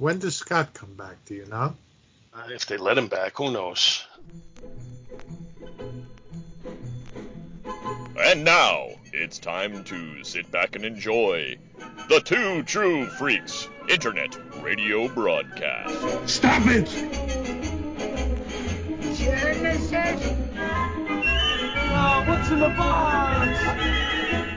When does Scott come back? Do you know? Uh, if they let him back, who knows? And now it's time to sit back and enjoy the Two True Freaks Internet Radio Broadcast. Stop it! Genesis? Oh, what's in the box?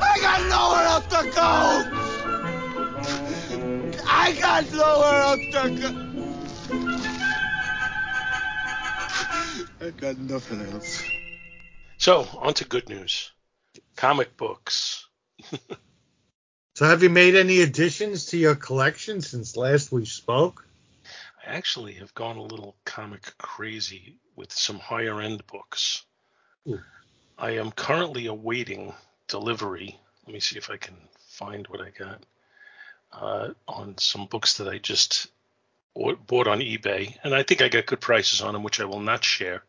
I got nowhere else to go! I got nowhere else to go! I got nothing else. So, on to good news. Comic books. So have you made any additions to your collection since last we spoke? I actually have gone a little comic crazy with some higher end books. Ooh. I am currently awaiting delivery. Let me see if I can find what I got uh, on some books that I just bought on eBay, and I think I got good prices on them, which I will not share.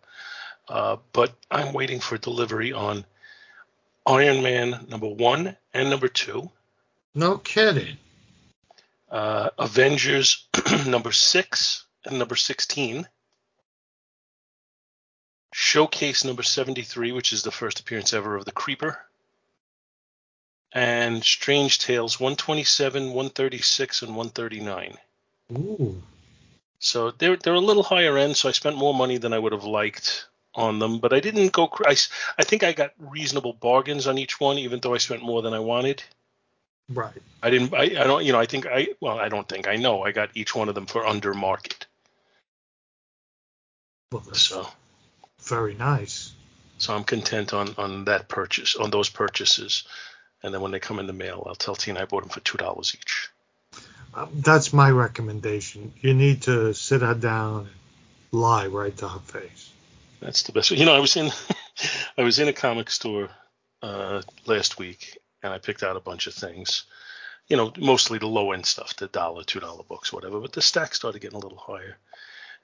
Uh, but I'm waiting for delivery on Iron Man number one and number two, No kidding. uh, Avengers number six and number 16, Showcase number 73, which is the first appearance ever of the Creeper, and Strange Tales 127, 136, and 139. Ooh. So they're they're a little higher end, so I spent more money than I would have liked on them, but I didn't go. Cr- I, I think I got reasonable bargains on each one, even though I spent more than I wanted. Right. I didn't. I, I don't. You know. I think I. Well, I don't think I know. I got each one of them for under market. Well, So very nice. so I'm content on on that purchase on those purchases, and then when they come in the mail, I'll tell Tina I bought them for two dollars each. Um, that's my recommendation. You need to sit her down and lie right to her face. That's the best. You know, I was in I was in a comic store uh, last week, and I picked out a bunch of things. You know, mostly the low end stuff, the dollar, two dollar books, whatever. But the stack started getting a little higher,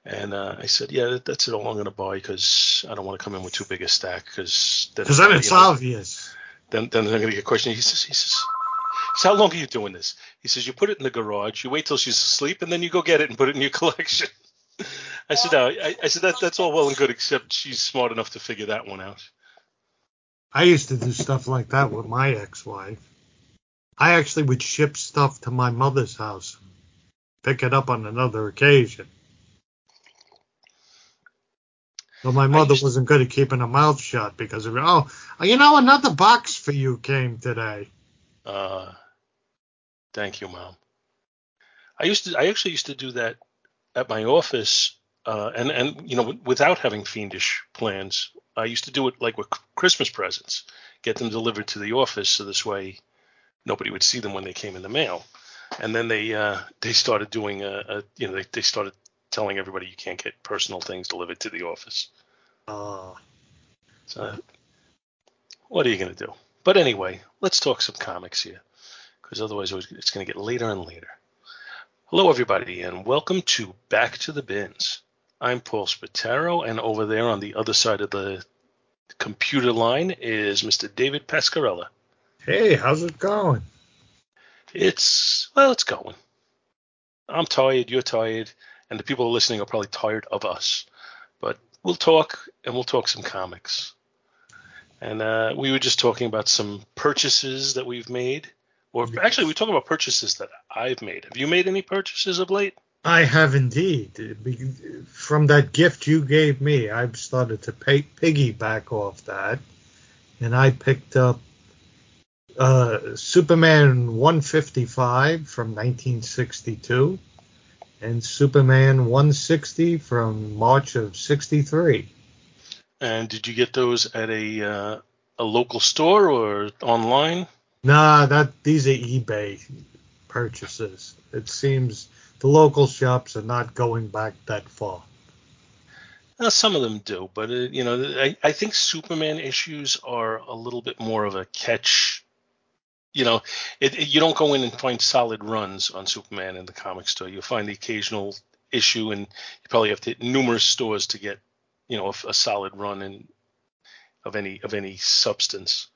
and uh, I said, "Yeah, that's it all I'm going to buy because I don't want to come in with too big a stack because Because then it's obvious. Then then I'm going to get questioned." He says, "He says." How long are you doing this? He says you put it in the garage, you wait till she's asleep, and then you go get it and put it in your collection. I said, no, I, I said that that's all well and good, except she's smart enough to figure that one out. I used to do stuff like that with my ex-wife. I actually would ship stuff to my mother's house, pick it up on another occasion. But my mother used- wasn't good at keeping her mouth shut because of oh, you know, another box for you came today. Uh, thank you, mom. I used to, I actually used to do that at my office, uh, and and you know, without having fiendish plans. I used to do it like with Christmas presents, get them delivered to the office, so this way nobody would see them when they came in the mail. And then they uh, they started doing a, a you know they, they started telling everybody you can't get personal things delivered to the office. Uh, So what are you going to do? But anyway, let's talk some comics here, because otherwise it's going to get later and later. Hello, everybody, and welcome to Back to the Bins. I'm Paul Spataro, and over there on the other side of the computer line is Mr. David Pascarella. hey, how's it going? It's, well, it's going. I'm tired, you're tired, and the people listening are probably tired of us. But we'll talk, and we'll talk some comics. And uh, we were just talking about some purchases that we've made. Or actually, we talk about purchases that I've made. Have you made any purchases of late? I have indeed. From that gift you gave me, I've started to pay, piggyback off that, and I picked up uh, Superman 155 from 1962 and Superman 160 from March of 63. And did you get those at a uh, a local store or online? Nah, that these are eBay purchases. It seems the local shops are not going back that far. Uh, some of them do, but uh, you know, I, I think Superman issues are a little bit more of a catch. You know, it, it, you don't go in and find solid runs on Superman in the comic store. You'll find the occasional issue, and you probably have to hit numerous stores to get, you know, a, a solid run in of any of any substance.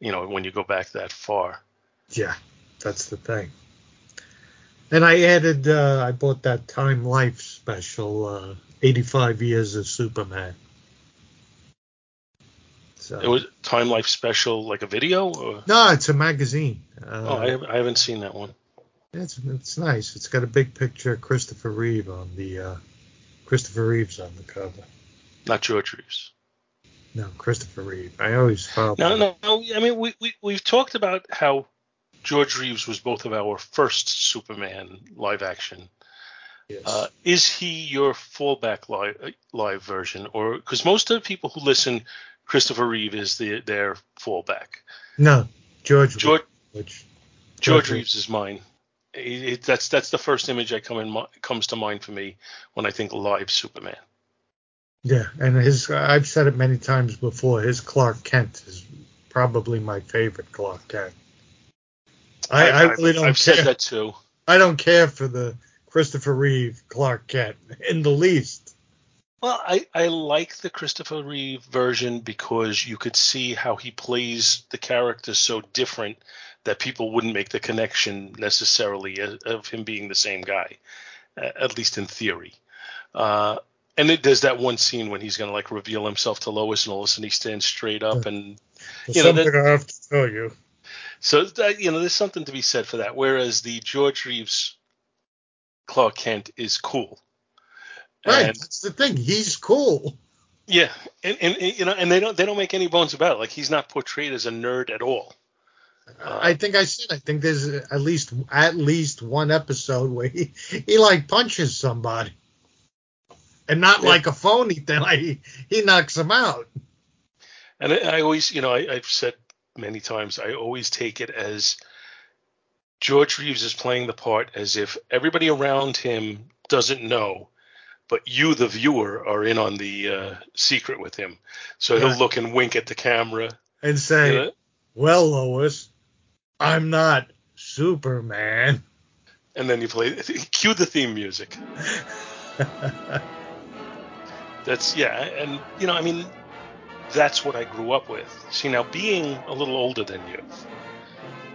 You know, when you go back that far. Yeah, that's the thing. And I added, uh, I bought that Time Life special, uh, 85 Years of Superman. So, It was Time Life special, like a video. Or? no, it's a magazine. Uh, Oh, I, haven't- I haven't seen that one. it's it's nice. It's got a big picture of Christopher Reeve on the uh, Christopher Reeves on the cover. Not George Reeves. No, Christopher Reeve. I always thought. No, no, no. I mean, we, we we've talked about how George Reeves was both of our first Superman live action. Yes. Uh, is he your fallback live live version, or because most of the people who listen, Christopher Reeve is the, their fallback. no, George. George George George Reeves is mine. It, it, that's that's the first image I come in comes to mind for me when I think live Superman. yeah, and his. I've said it many times before. His Clark Kent is probably my favorite Clark Kent. I, I, really don't I've care. said that too. I don't care for the Christopher Reeve Clark Kent in the least. Well, I, I like the Christopher Reeve version because you could see how he plays the character so different that people wouldn't make the connection necessarily of, him being the same guy, uh, at least in theory. Uh, and it, there's that one scene when he's going to like reveal himself to Lois, and all of a sudden he stands straight up, and There's You know, something that- I have to tell you. so that, you know there's something to be said for that. Whereas the George Reeves Clark Kent is cool. Right, And- that's the thing. He's cool. Yeah, and, and and, you know, and they don't they don't make any bones about it. Like he's not portrayed as a nerd at all. Uh, I think I said. I think there's at least at least one episode where he he like punches somebody, and not Yeah. like a phony thing. Like he, he knocks him out. And I, I always, you know, I, I've said many times, I always take it as George Reeves is playing the part as if everybody around him doesn't know, but you, the viewer, are in on the uh, secret with him. So Yeah. he'll look and wink at the camera. and say, you know, "Well, Lois, I'm not Superman." and then you play, cue the theme music. That's yeah, and you know, I mean, that's what I grew up with. See, now being a little older than you,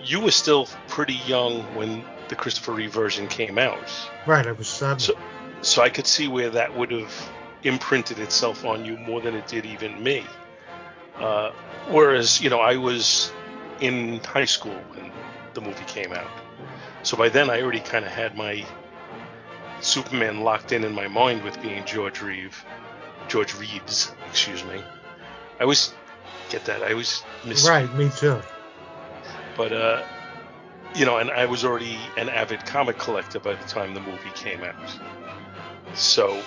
you were still pretty young when the Christopher Reeve version came out, right, I was seven. So- so I could see where that would have imprinted itself on you more than it did even me. Uh, whereas, you know, I was in high school when the movie came out, so by then I already kind of had my Superman locked in in my mind with being George Reeve, George Reeves, excuse me. I always get that. I always miss right, me too. but uh you know and i was already an avid comic collector by the time the movie came out so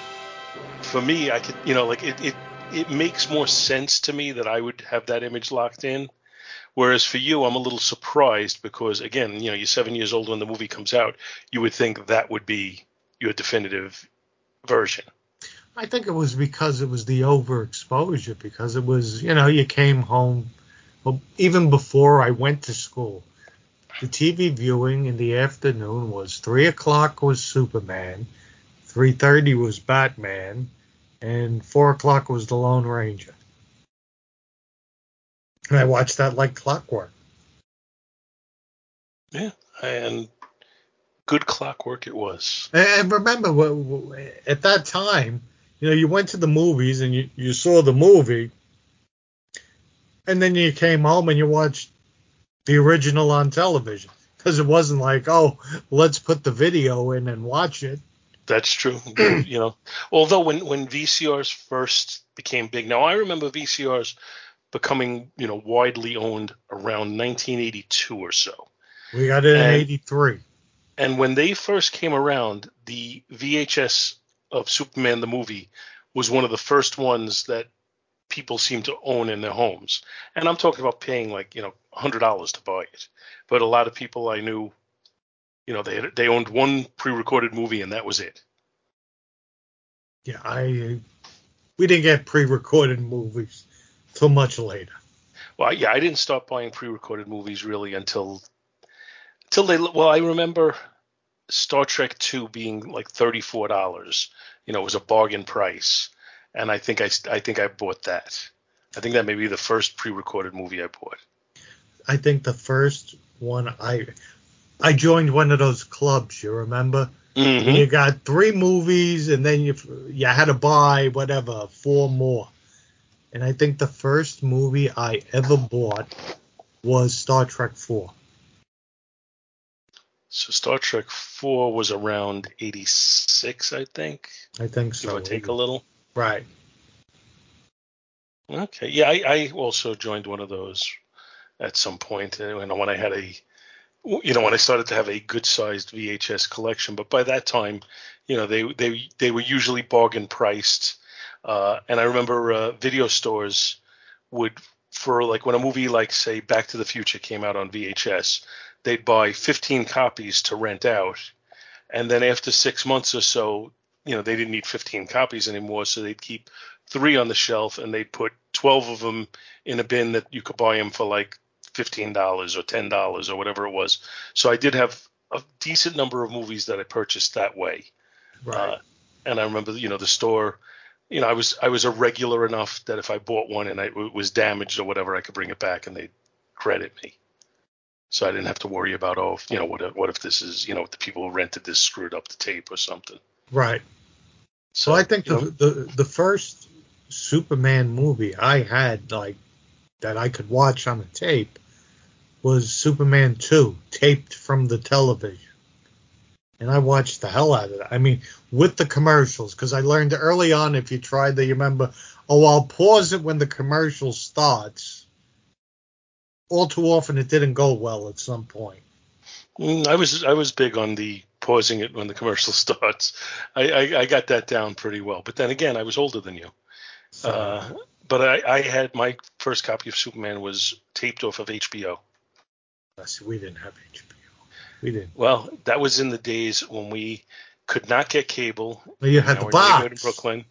for me i could you know like it it, it makes more sense to me that i would have that image locked in whereas for you i'm a little surprised because again you know you're seven years old when the movie comes out you would think that would be your definitive version I think it was because it was the overexposure, because it was, you know, you came home, well, even before I went to school. The TV viewing in the afternoon was three o'clock was Superman, three thirty was Batman, and four o'clock was the Lone Ranger. And I watched that like clockwork. yeah and good clockwork it was And remember, at that time, you know, you went to the movies and you, you saw the movie, and then you came home and you watched the original on television because it wasn't like, oh, let's put the video in and watch it. That's true. you know, although when when VCRs first became big, now I remember VCRs becoming you know widely owned around 1982 or so. We got it in And- '83. And when they first came around, the VHS of Superman the movie was one of the first ones that people seemed to own in their homes. And I'm talking about paying like, you know, $100 to buy it. But a lot of people I knew you know they they owned one pre-recorded movie and that was it. Yeah, I we didn't get pre-recorded movies till much later. Well, yeah, I didn't start buying pre-recorded movies really until until they. Well, I remember Star Trek Two being like thirty four dollars. You know, it was a bargain price, and I think I I think I bought that. I think that may be the first pre-recorded movie I bought. I think the first one I I joined one of those clubs. You remember? Mm-hmm. You got three movies, and then you you had to buy whatever four more. And I think the first movie I ever bought was Star Trek Four. So Star Trek Four was around eighty six, I think. I think Give so. or take a little. Right. Okay. Yeah, I, I also joined one of those at some point. know, when I had a, you know, when I started to have a good-sized VHS collection. But by that time, you know, they they they were usually bargain priced. Uh, and I remember uh, video stores would, for like when a movie like say Back to the Future came out on VHS, they'd buy 15 copies to rent out, and then after six months or so, you know, they didn't need 15 copies anymore, so they'd keep three on the shelf and they'd put 12 of them in a bin that you could buy them for like $15 or $10 or whatever it was. So I did have a decent number of movies that I purchased that way. Right. Uh, and I remember, you know, the store, you know, I was I was a regular enough that if I bought one and I, it was damaged or whatever, I could bring it back and they'd credit me. So I didn't have to worry about oh, if, you know, what if, what if this is, you know, the people who rented this screwed up the tape or something. right. So So I think the, know, the the first Superman movie I had like that I could watch on a tape was Superman 2, taped from the television. And I watched the hell out of it. I mean, with the commercials, because I learned early on if you tried that, you remember, oh, I'll pause it when the commercial starts. All too often it didn't go well at some point. Mm, I was I was big on the pausing it when the commercial starts. I, I, I got that down pretty well. But then again, I was older than you. So, Uh, but I, I had my first copy of Superman was taped off of HBO. See, we didn't have HBO. We didn't. Well, that was in the days when we could not get cable. Well, you had the box. in Brooklyn,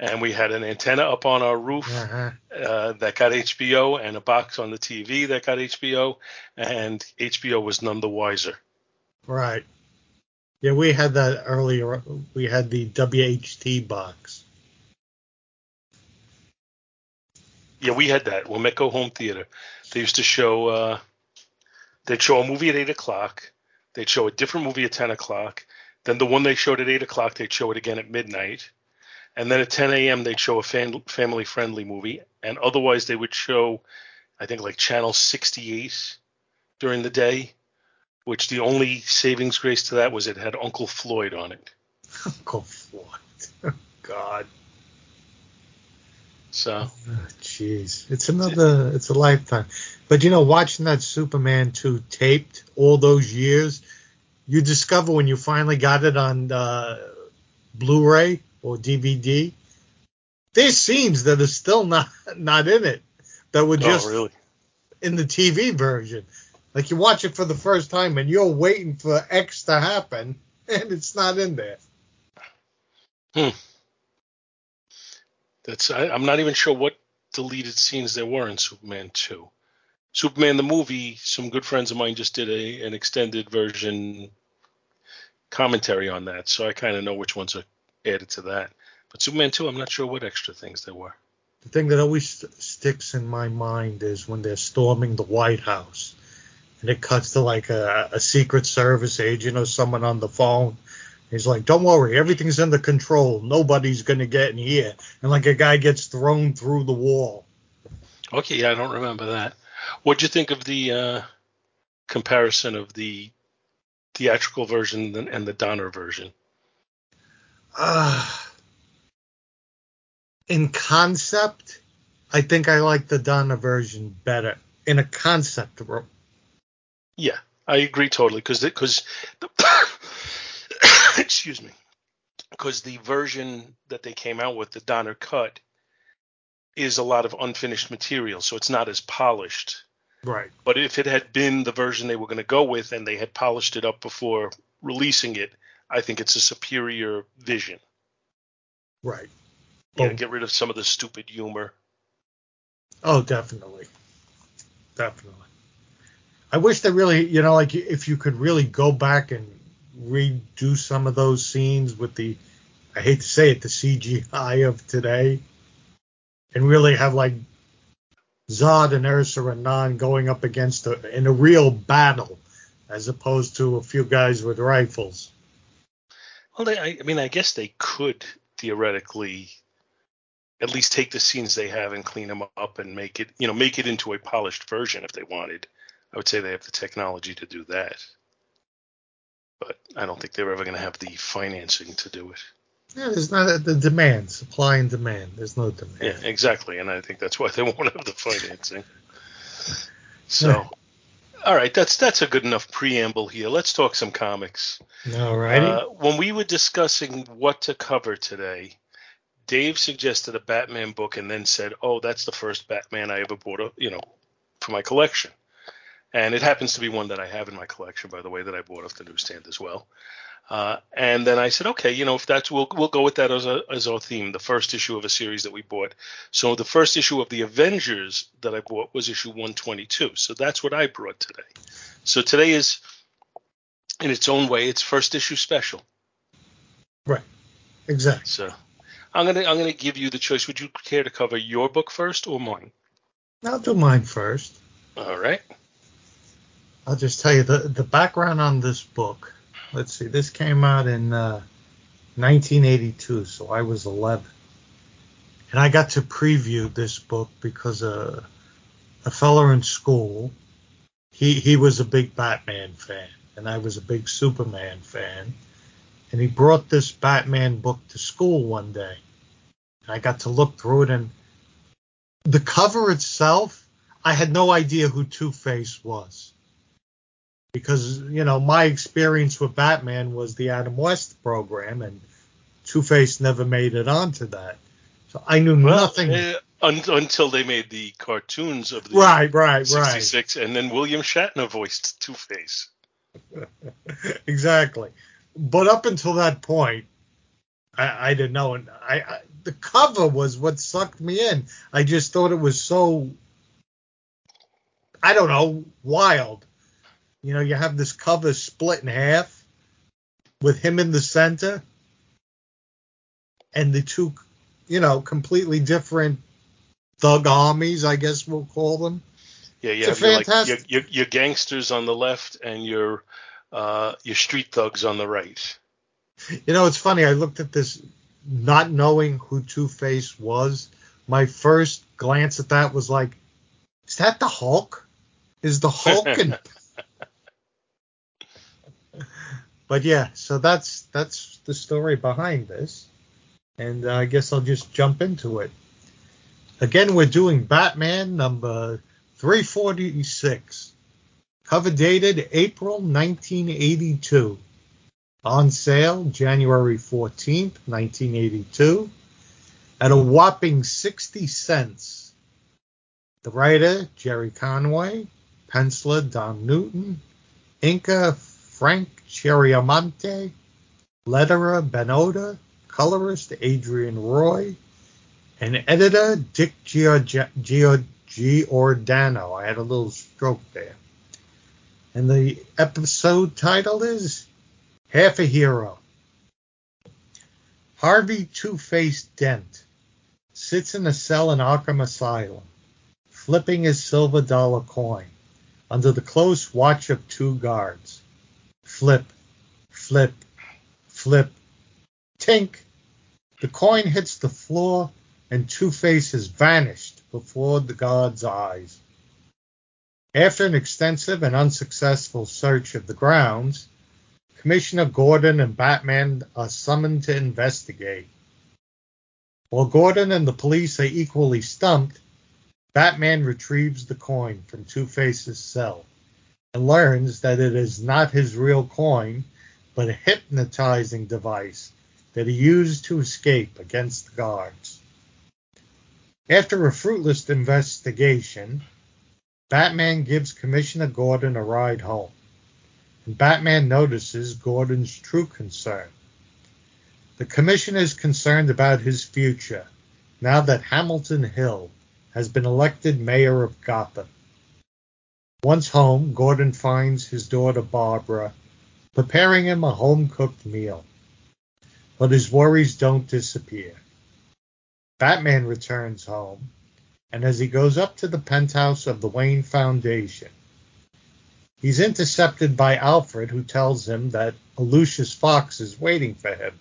and we had an antenna up on our roof Uh-huh. uh, that got HBO, and a box on the TV that got HBO, and HBO was none the wiser. Right. Yeah, we had that earlier. We had the WHT box. Yeah, we had that. Wometco Home Theater. They used to show. Uh, they'd show a movie at eight o'clock. They'd show a different movie at ten o'clock. Then the one they showed at eight o'clock, they'd show it again at midnight. And then at 10 a.m. they'd show a fam- family-friendly movie. And otherwise they would show, I think, like channel 68 during the day. Which the only savings grace to that was it had Uncle Floyd on it. Uncle Floyd. Oh, God. So Oh, Jeez. it's another, it's a lifetime. But you know, watching that Superman 2 taped all those years, you discover when you finally got it on uh, Blu ray or DVD, there's scenes that are still not, not in it that were just oh really? in the TV version. Like you watch it for the first time and you're waiting for X to happen and it's not in there. Hmm. That's I, I'm not even sure what deleted scenes there were in Superman 2. Superman the movie, some good friends of mine just did a an extended version commentary on that, so I kind of know which ones are added to that. But Superman 2, I'm not sure what extra things there were. The thing that always st- sticks in my mind is when they're storming the White House and it cuts to like a, a Secret Service agent or someone on the phone. He's like, "Don't worry, everything's under control. Nobody's gonna get in here." And like a guy gets thrown through the wall. Okay, yeah, I don't remember that. What'd you think of the uh, comparison of the theatrical version and the Donner version? Uh, in concept, I think I like the Donner version better. In a concept, ro- Yeah, I agree totally because because excuse me because the version that they came out with the Donner cut is a lot of unfinished material, so it's not as polished Right. But if it had been the version they were going to go with and they had polished it up before releasing it, I think it's a superior vision. Right. Oh. get rid of some of the stupid humor. Oh, definitely. Definitely. I wish they really, you know, like if you could really go back and redo some of those scenes with the, I hate to say it, the CGI of today, and really have like Zod and Ursa and Non going up against a, in a real battle, as opposed to a few guys with rifles. Well, they, I, I mean, I guess they could theoretically at least take the scenes they have and clean them up and make it, you know, make it into a polished version if they wanted. I would say they have the technology to do that, but I don't think they're ever going to have the financing to do it. Yeah, there's not the demand, supply and demand. There's no demand. Yeah, exactly, and I think that's why they won't have the financing. So, all right, that's that's a good enough preamble here. Let's talk some comics. All righty. Uh, when we were discussing what to cover today, Dave suggested a Batman book and then said, "Oh, that's the first Batman I ever bought, you know, for my collection." And it happens to be one that I have in my collection, by the way, that I bought off the newsstand as well. Uh, and then I said, okay, you know, if that's we'll we'll go with that as a, as our theme, the first issue of a series that we bought. So the first issue of the Avengers that I bought was issue 122. So that's what I brought today. So today is, in its own way, it's first issue special. right. Exactly. So I'm gonna I'm gonna give you the choice. Would you care to cover your book first or mine? I'll do mine first. All right. I'll just tell you the the background on this book. Let's see, this came out in uh, 1982, so I was 11, and I got to preview this book because uh, a fellow in school, he he was a big Batman fan, and I was a big Superman fan, and he brought this Batman book to school one day. And I got to look through it, and the cover itself, I had no idea who Two Face was because you know my experience with Batman was the Adam West program, and Two Face never made it onto that, so I knew nothing. uh, un- until they made the cartoons of the right, right, right, 66, and then William Shatner voiced Two Face. exactly. But up until that point, I, I didn't know, and I, I the cover was what sucked me in. I just thought it was so, I don't know, wild. You know, you have this cover split in half with him in the center and the two, you know, completely different thug armies, I guess we'll call them. Yeah, you It's have your, like, your, your, your gangsters on the left and your uh, your street thugs on the right. You know, it's funny. I looked at this not knowing who Two Face was. My first glance at that was like, is that the Hulk? Is the Hulk in But yeah, so that's that's the story behind this, and uh, I guess I'll just jump into it. Again, we're doing Batman number 346, cover dated April 1982, on sale January 14th, 1982, at a whopping 60 cents. The writer Gerry Conway, penciler Don Newton, inker Frank Chiaramonte, letterer Ben Oda, colorist Adrienne Roy, and editor Dick Giordano. I had a little stroke there. And the episode title is Half a Hero. Harvey Two Faced Dent sits in a cell in Arkham Asylum, flipping his silver dollar coin under the close watch of two guards. Flip, flip, flip, tink. The coin hits the floor and Two Face has vanished before the guard's eyes. After an extensive and unsuccessful search of the grounds, Commissioner Gordon and Batman are summoned to investigate. While Gordon and the police are equally stumped, Batman retrieves the coin from Two Face's cell and learns that it is not his real coin, but a hypnotizing device that he used to escape against the guards. After a fruitless investigation, Batman gives Commissioner Gordon a ride home. And Batman notices Gordon's true concern. The commissioner is concerned about his future now that Hamilton Hill has been elected mayor of Gotham. Once home, Gordon finds his daughter Barbara preparing him a home cooked meal. But his worries don't disappear. Batman returns home, and as he goes up to the penthouse of the Wayne Foundation, he's intercepted by Alfred, who tells him that Lucius Fox is waiting for him.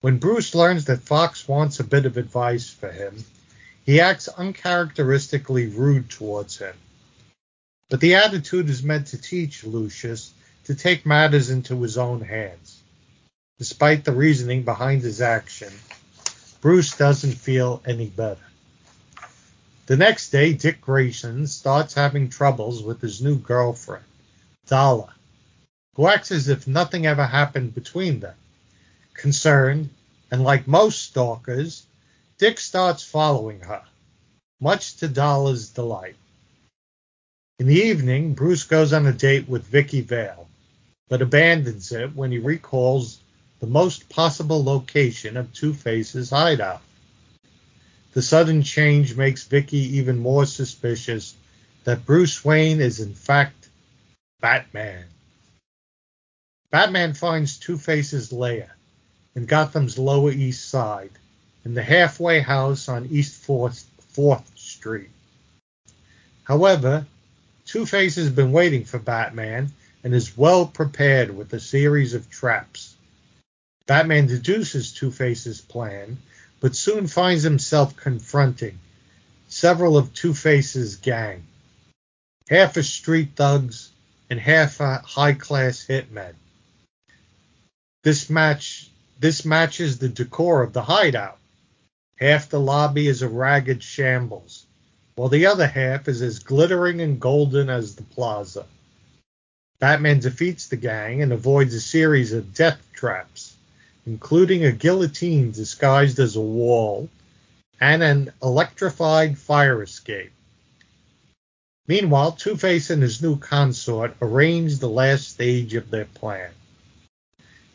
When Bruce learns that Fox wants a bit of advice for him, he acts uncharacteristically rude towards him. But the attitude is meant to teach Lucius to take matters into his own hands. Despite the reasoning behind his action, Bruce doesn't feel any better. The next day, Dick Grayson starts having troubles with his new girlfriend, Dala, who acts as if nothing ever happened between them. Concerned, and like most stalkers, Dick starts following her, much to Dala's delight. In the evening, Bruce goes on a date with Vicki Vale, but abandons it when he recalls the most possible location of Two-Face's hideout. The sudden change makes Vicki even more suspicious that Bruce Wayne is in fact Batman. Batman finds Two-Face's lair in Gotham's Lower East Side in the halfway house on East 4th, 4th Street. However, Two-Face has been waiting for Batman and is well prepared with a series of traps. Batman deduces Two-Face's plan, but soon finds himself confronting several of Two-Face's gang. Half are street thugs and half are high-class hitmen. This match this matches the decor of the hideout. Half the lobby is a ragged shambles, while the other half is as glittering and golden as the plaza. Batman defeats the gang and avoids a series of death traps, including a guillotine disguised as a wall and an electrified fire escape. Meanwhile, Two-Face and his new consort arrange the last stage of their plan.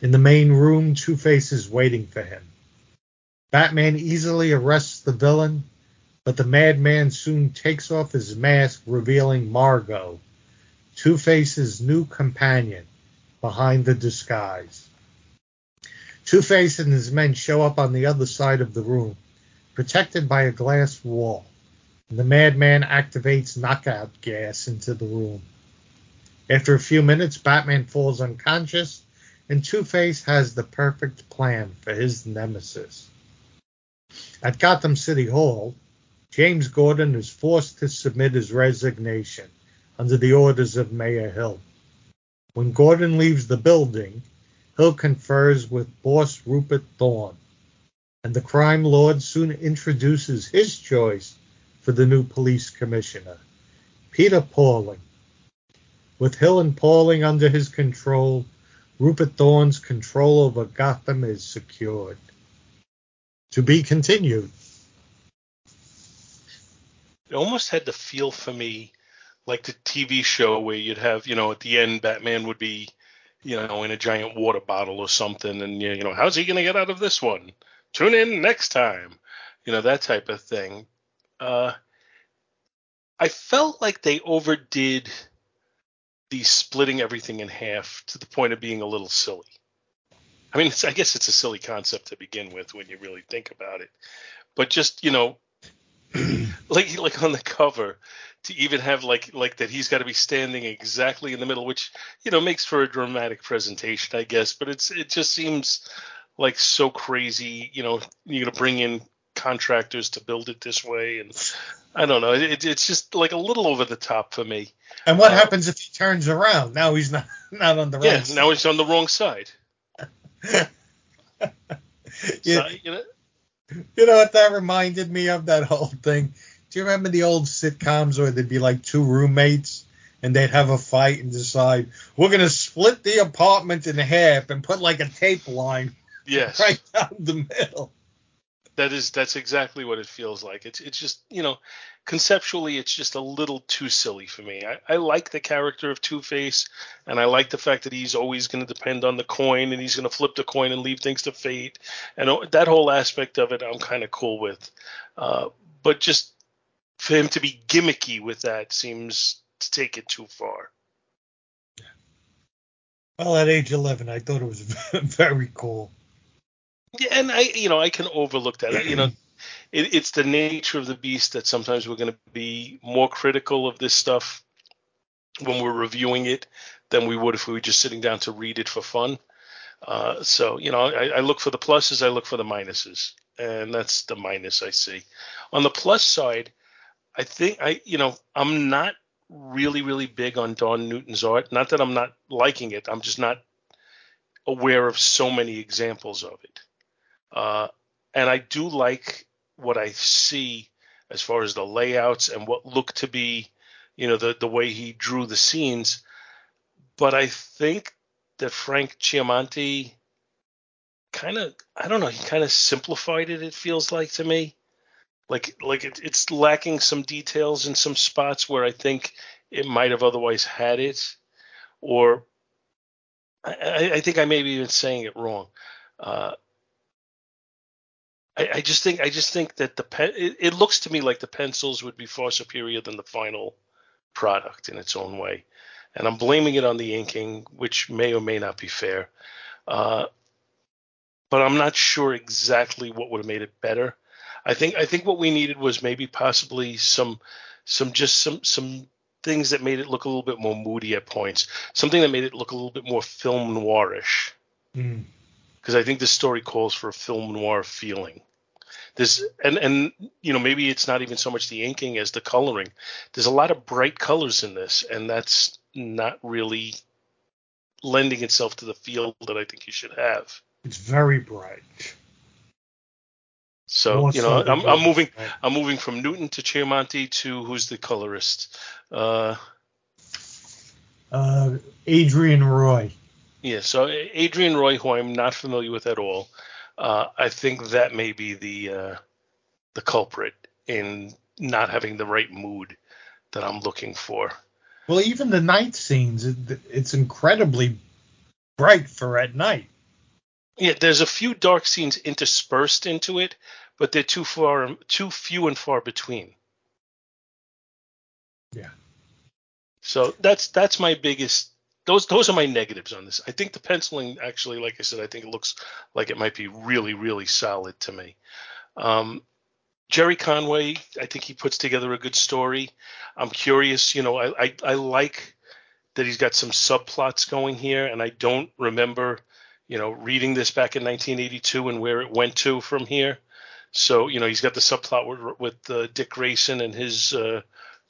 In the main room, Two-Face is waiting for him. Batman easily arrests the villain, but the madman soon takes off his mask, revealing Margot, Two-Face's new companion behind the disguise. Two-Face and his men show up on the other side of the room, protected by a glass wall. The madman activates knockout gas into the room. After a few minutes, Batman falls unconscious, and Two-Face has the perfect plan for his nemesis. At Gotham City Hall, James Gordon is forced to submit his resignation under the orders of Mayor Hill. When Gordon leaves the building, Hill confers with boss Rupert Thorne, and the crime lord soon introduces his choice for the new police commissioner, Peter Pauling. With Hill and Pauling under his control, Rupert Thorne's control over Gotham is secured. To be continued. It almost had the feel for me like the TV show where you'd have, you know, at the end, Batman would be, you know, in a giant water bottle or something, and you know, how's he going to get out of this one? Tune in next time, you know, that type of thing. Uh, I felt like they overdid the splitting everything in half to the point of being a little silly. I mean, I guess it's a silly concept to begin with when you really think about it, but just you know, like like on the cover, to even have like like that he's got to be standing exactly in the middle, which you know makes for a dramatic presentation, I guess. But it's it just seems like so crazy. You know, you're gonna bring in contractors to build it this way, and I don't know. It, it's just like a little over the top for me. And what Uh, happens if he turns around? Now he's not not on the right Yeah, right. now he's on the wrong side. you, So, you know, you know what that reminded me of? That whole thing. Do you remember the old sitcoms where there'd be like two roommates and they'd have a fight and decide we're gonna split the apartment in half and put like a tape line yes. right down the middle? That is that's exactly what it feels like. It's it's just you know, conceptually it's just a little too silly for me. I, I like the character of Two Face, and I like the fact that he's always going to depend on the coin, and he's going to flip the coin and leave things to fate, and that whole aspect of it I'm kind of cool with. Uh, but just for him to be gimmicky with that seems to take it too far. Well, at age 11, I thought it was very cool. And I, you know, I can overlook that. You know, it, it's the nature of the beast that sometimes we're going to be more critical of this stuff when we're reviewing it than we would if we were just sitting down to read it for fun. Uh, so, you know, I, I look for the pluses, I look for the minuses, and that's the minus I see. On the plus side, I think I, you know, I'm not really, really big on Don Newton's art. Not that I'm not liking it, I'm just not aware of so many examples of it. Uh, and I do like what I see as far as the layouts and what look to be, you know, the the way he drew the scenes. But I think that Frank Chiamonte kind of, I don't know, he kind of simplified it. It feels like to me, like like it, it's lacking some details in some spots where I think it might have otherwise had it, or I, I think I may be even saying it wrong. Uh, I, I, just think I just think that the pen it, it, looks to me like the pencils would be far superior than the final product in its own way, and I'm blaming it on the inking, which may or may not be fair. Uh, but I'm not sure exactly what would have made it better. I think I think what we needed was maybe possibly some some just some some things that made it look a little bit more moody at points. Something that made it look a little bit more film noirish. Mm because I think this story calls for a film noir feeling. This and and you know maybe it's not even so much the inking as the coloring. There's a lot of bright colors in this, and that's not really lending itself to the feel that I think you should have. It's very bright. So More you know, I'm, I'm moving. Right. I'm moving from Newton to Chiamonte to who's the colorist? Uh, uh, Adrienne Roy. Yeah, so Adrienne Roy, who I'm not familiar with at all, uh, I think that may be the uh, the culprit in not having the right mood that I'm looking for. Well, even the night scenes, it's incredibly bright for at night. Yeah, there's a few dark scenes interspersed into it, but they're too far, too few and far between. Yeah. So that's that's my biggest those those are my negatives on this. I think the penciling actually, like I said, I think it looks like it might be really really solid to me. Um, Gerry Conway, I think he puts together a good story. I'm curious, you know, I, I, I like that he's got some subplots going here, and I don't remember, you know, reading this back in 1982 and where it went to from here. So, you know, he's got the subplot with, with uh, Dick Grayson and his uh,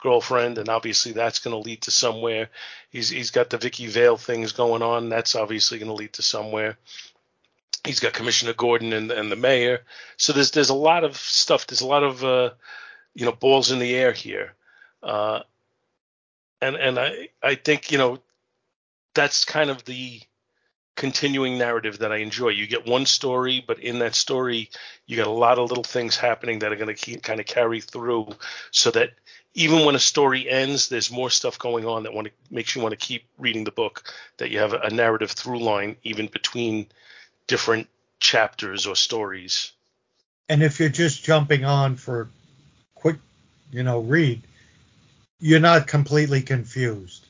girlfriend, and obviously that's going to lead to somewhere. He's he's got the Vicki Vale things going on. That's obviously going to lead to somewhere. He's got Commissioner Gordon and, and the mayor. So there's there's a lot of stuff. There's a lot of uh, you know balls in the air here, uh, and and I I think you know that's kind of the continuing narrative that I enjoy. You get one story, but in that story, you get a lot of little things happening that are going to kind of carry through, so that even when a story ends, there's more stuff going on that want to, makes you want to keep reading the book. That you have a, a narrative through line even between different chapters or stories. And if you're just jumping on for quick, you know, read, you're not completely confused.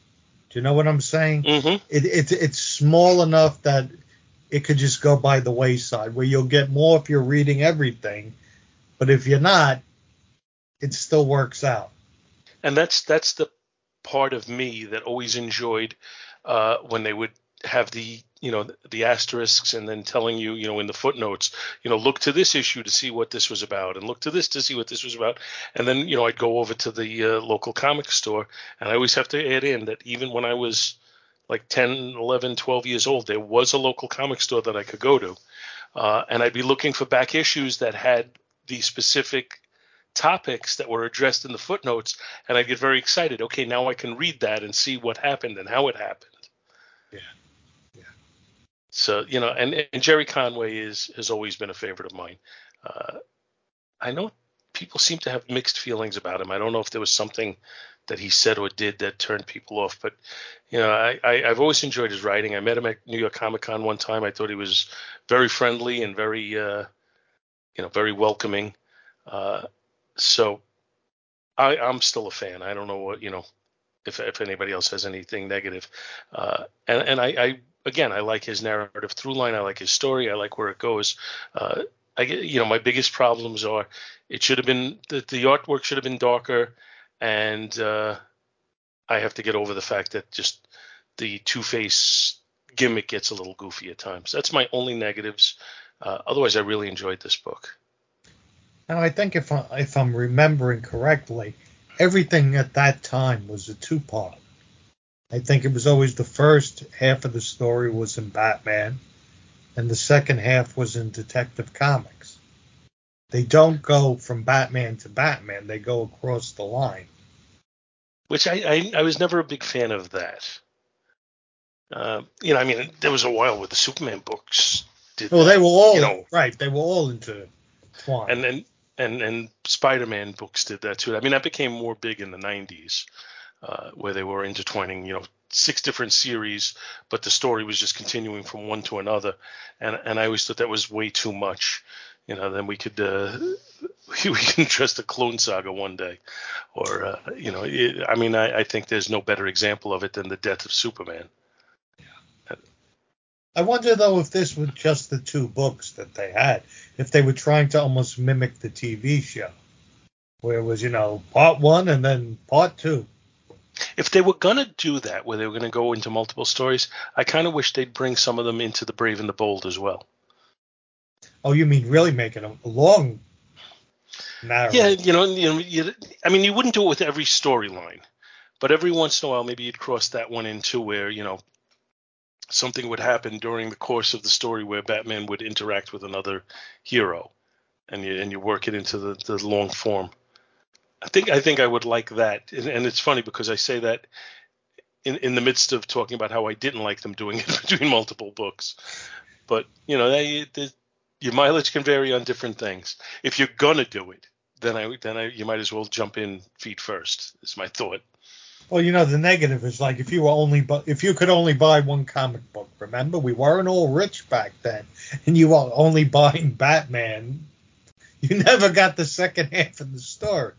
Do you know what I'm saying? Mm-hmm. It, it, it's small enough that it could just go by the wayside, where you'll get more if you're reading everything, but if you're not, it still works out and that's that's the part of me that always enjoyed uh, when they would have the you know the asterisks and then telling you you know in the footnotes you know look to this issue to see what this was about and look to this to see what this was about and then you know I'd go over to the uh, local comic store and I always have to add in that even when I was like 10 11 12 years old there was a local comic store that I could go to uh, and I'd be looking for back issues that had the specific topics that were addressed in the footnotes, and I'd get very excited. Okay, now I can read that and see what happened and how it happened. So you know, and, and Gerry Conway is has always been a favorite of mine. Uh, I know people seem to have mixed feelings about him. I don't know if there was something that he said or did that turned people off, but you know, I, I have always enjoyed his writing. I met him at New York Comic Con one time. I thought he was very friendly and very uh, you know very welcoming. Uh, so I, I'm still a fan. I don't know what you know if if anybody else has anything negative. Uh, and and I, I again I like his narrative through line. I like his story. I like where it goes. Uh, I you know my biggest problems are it should have been the, the artwork should have been darker, and uh, I have to get over the fact that just the Two Face gimmick gets a little goofy at times. That's my only negatives. Uh, otherwise, I really enjoyed this book. Now, I think if I, if I'm remembering correctly, everything at that time was a two part. I think it was always the first half of the story was in Batman, and the second half was in Detective Comics. They don't go from Batman to Batman; they go across the line. Which I I, I was never a big fan of that. Uh, you know, I mean, there was a while where the Superman books did. Well, they were all you know, right. They were all intertwined. and then and and Spider-Man books did that too. I mean, that became more big in the '90s, uh, where they were intertwining, you know, six different series, but the story was just continuing from one to another, and and I always thought that was way too much. You know, then we could uh, we can trust a clone saga one day, or uh, you know, it, I mean, I, I think there's no better example of it than the death of Superman. I wonder though if this was just the two books that they had, if they were trying to almost mimic the TV show, where it was you know part one and then part two. If they were gonna do that, where they were gonna go into multiple stories, I kind of wish they'd bring some of them into the Brave and the Bold as well. Oh, you mean really making a long narrative? Yeah, you know, you know, you, I mean, you wouldn't do it with every storyline, but every once in a while, maybe you'd cross that one into where you know something would happen during the course of the story where Batman would interact with another hero, and you and you work it into the, the long form. I think I think I would like that, and, and it's funny because I say that in in the midst of talking about how I didn't like them doing it between multiple books, but you know, they, they, your mileage can vary on different things. If you're gonna do it, then I then I you might as well jump in feet first. Is my thought. Well, you know, the negative is like if you were only bu- if you could only buy one comic book. Remember, we weren't all rich back then, and you were only buying Batman. You never got the second half of the story.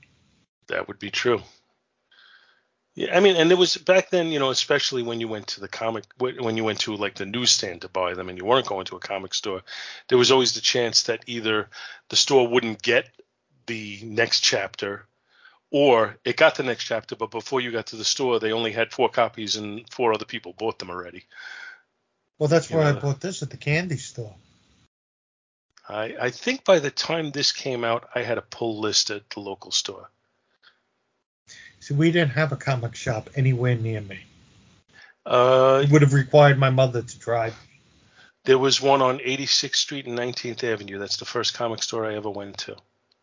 That would be true. Yeah, I mean, and there was back then, you know, especially when you went to the comic, when you went to like the newsstand to buy them, and you weren't going to a comic store, there was always the chance that either the store wouldn't get the next chapter, or it got the next chapter, but before you got to the store, they only had four copies, and four other people bought them already. Well, that's You where I bought this at the candy store. I, I think by the time this came out, I had a pull list at the local store. See, we didn't have a comic shop anywhere near me. Uh, It would have required my mother to drive. there was one on 86th Street and 19th Avenue. That's the first comic store I ever went to.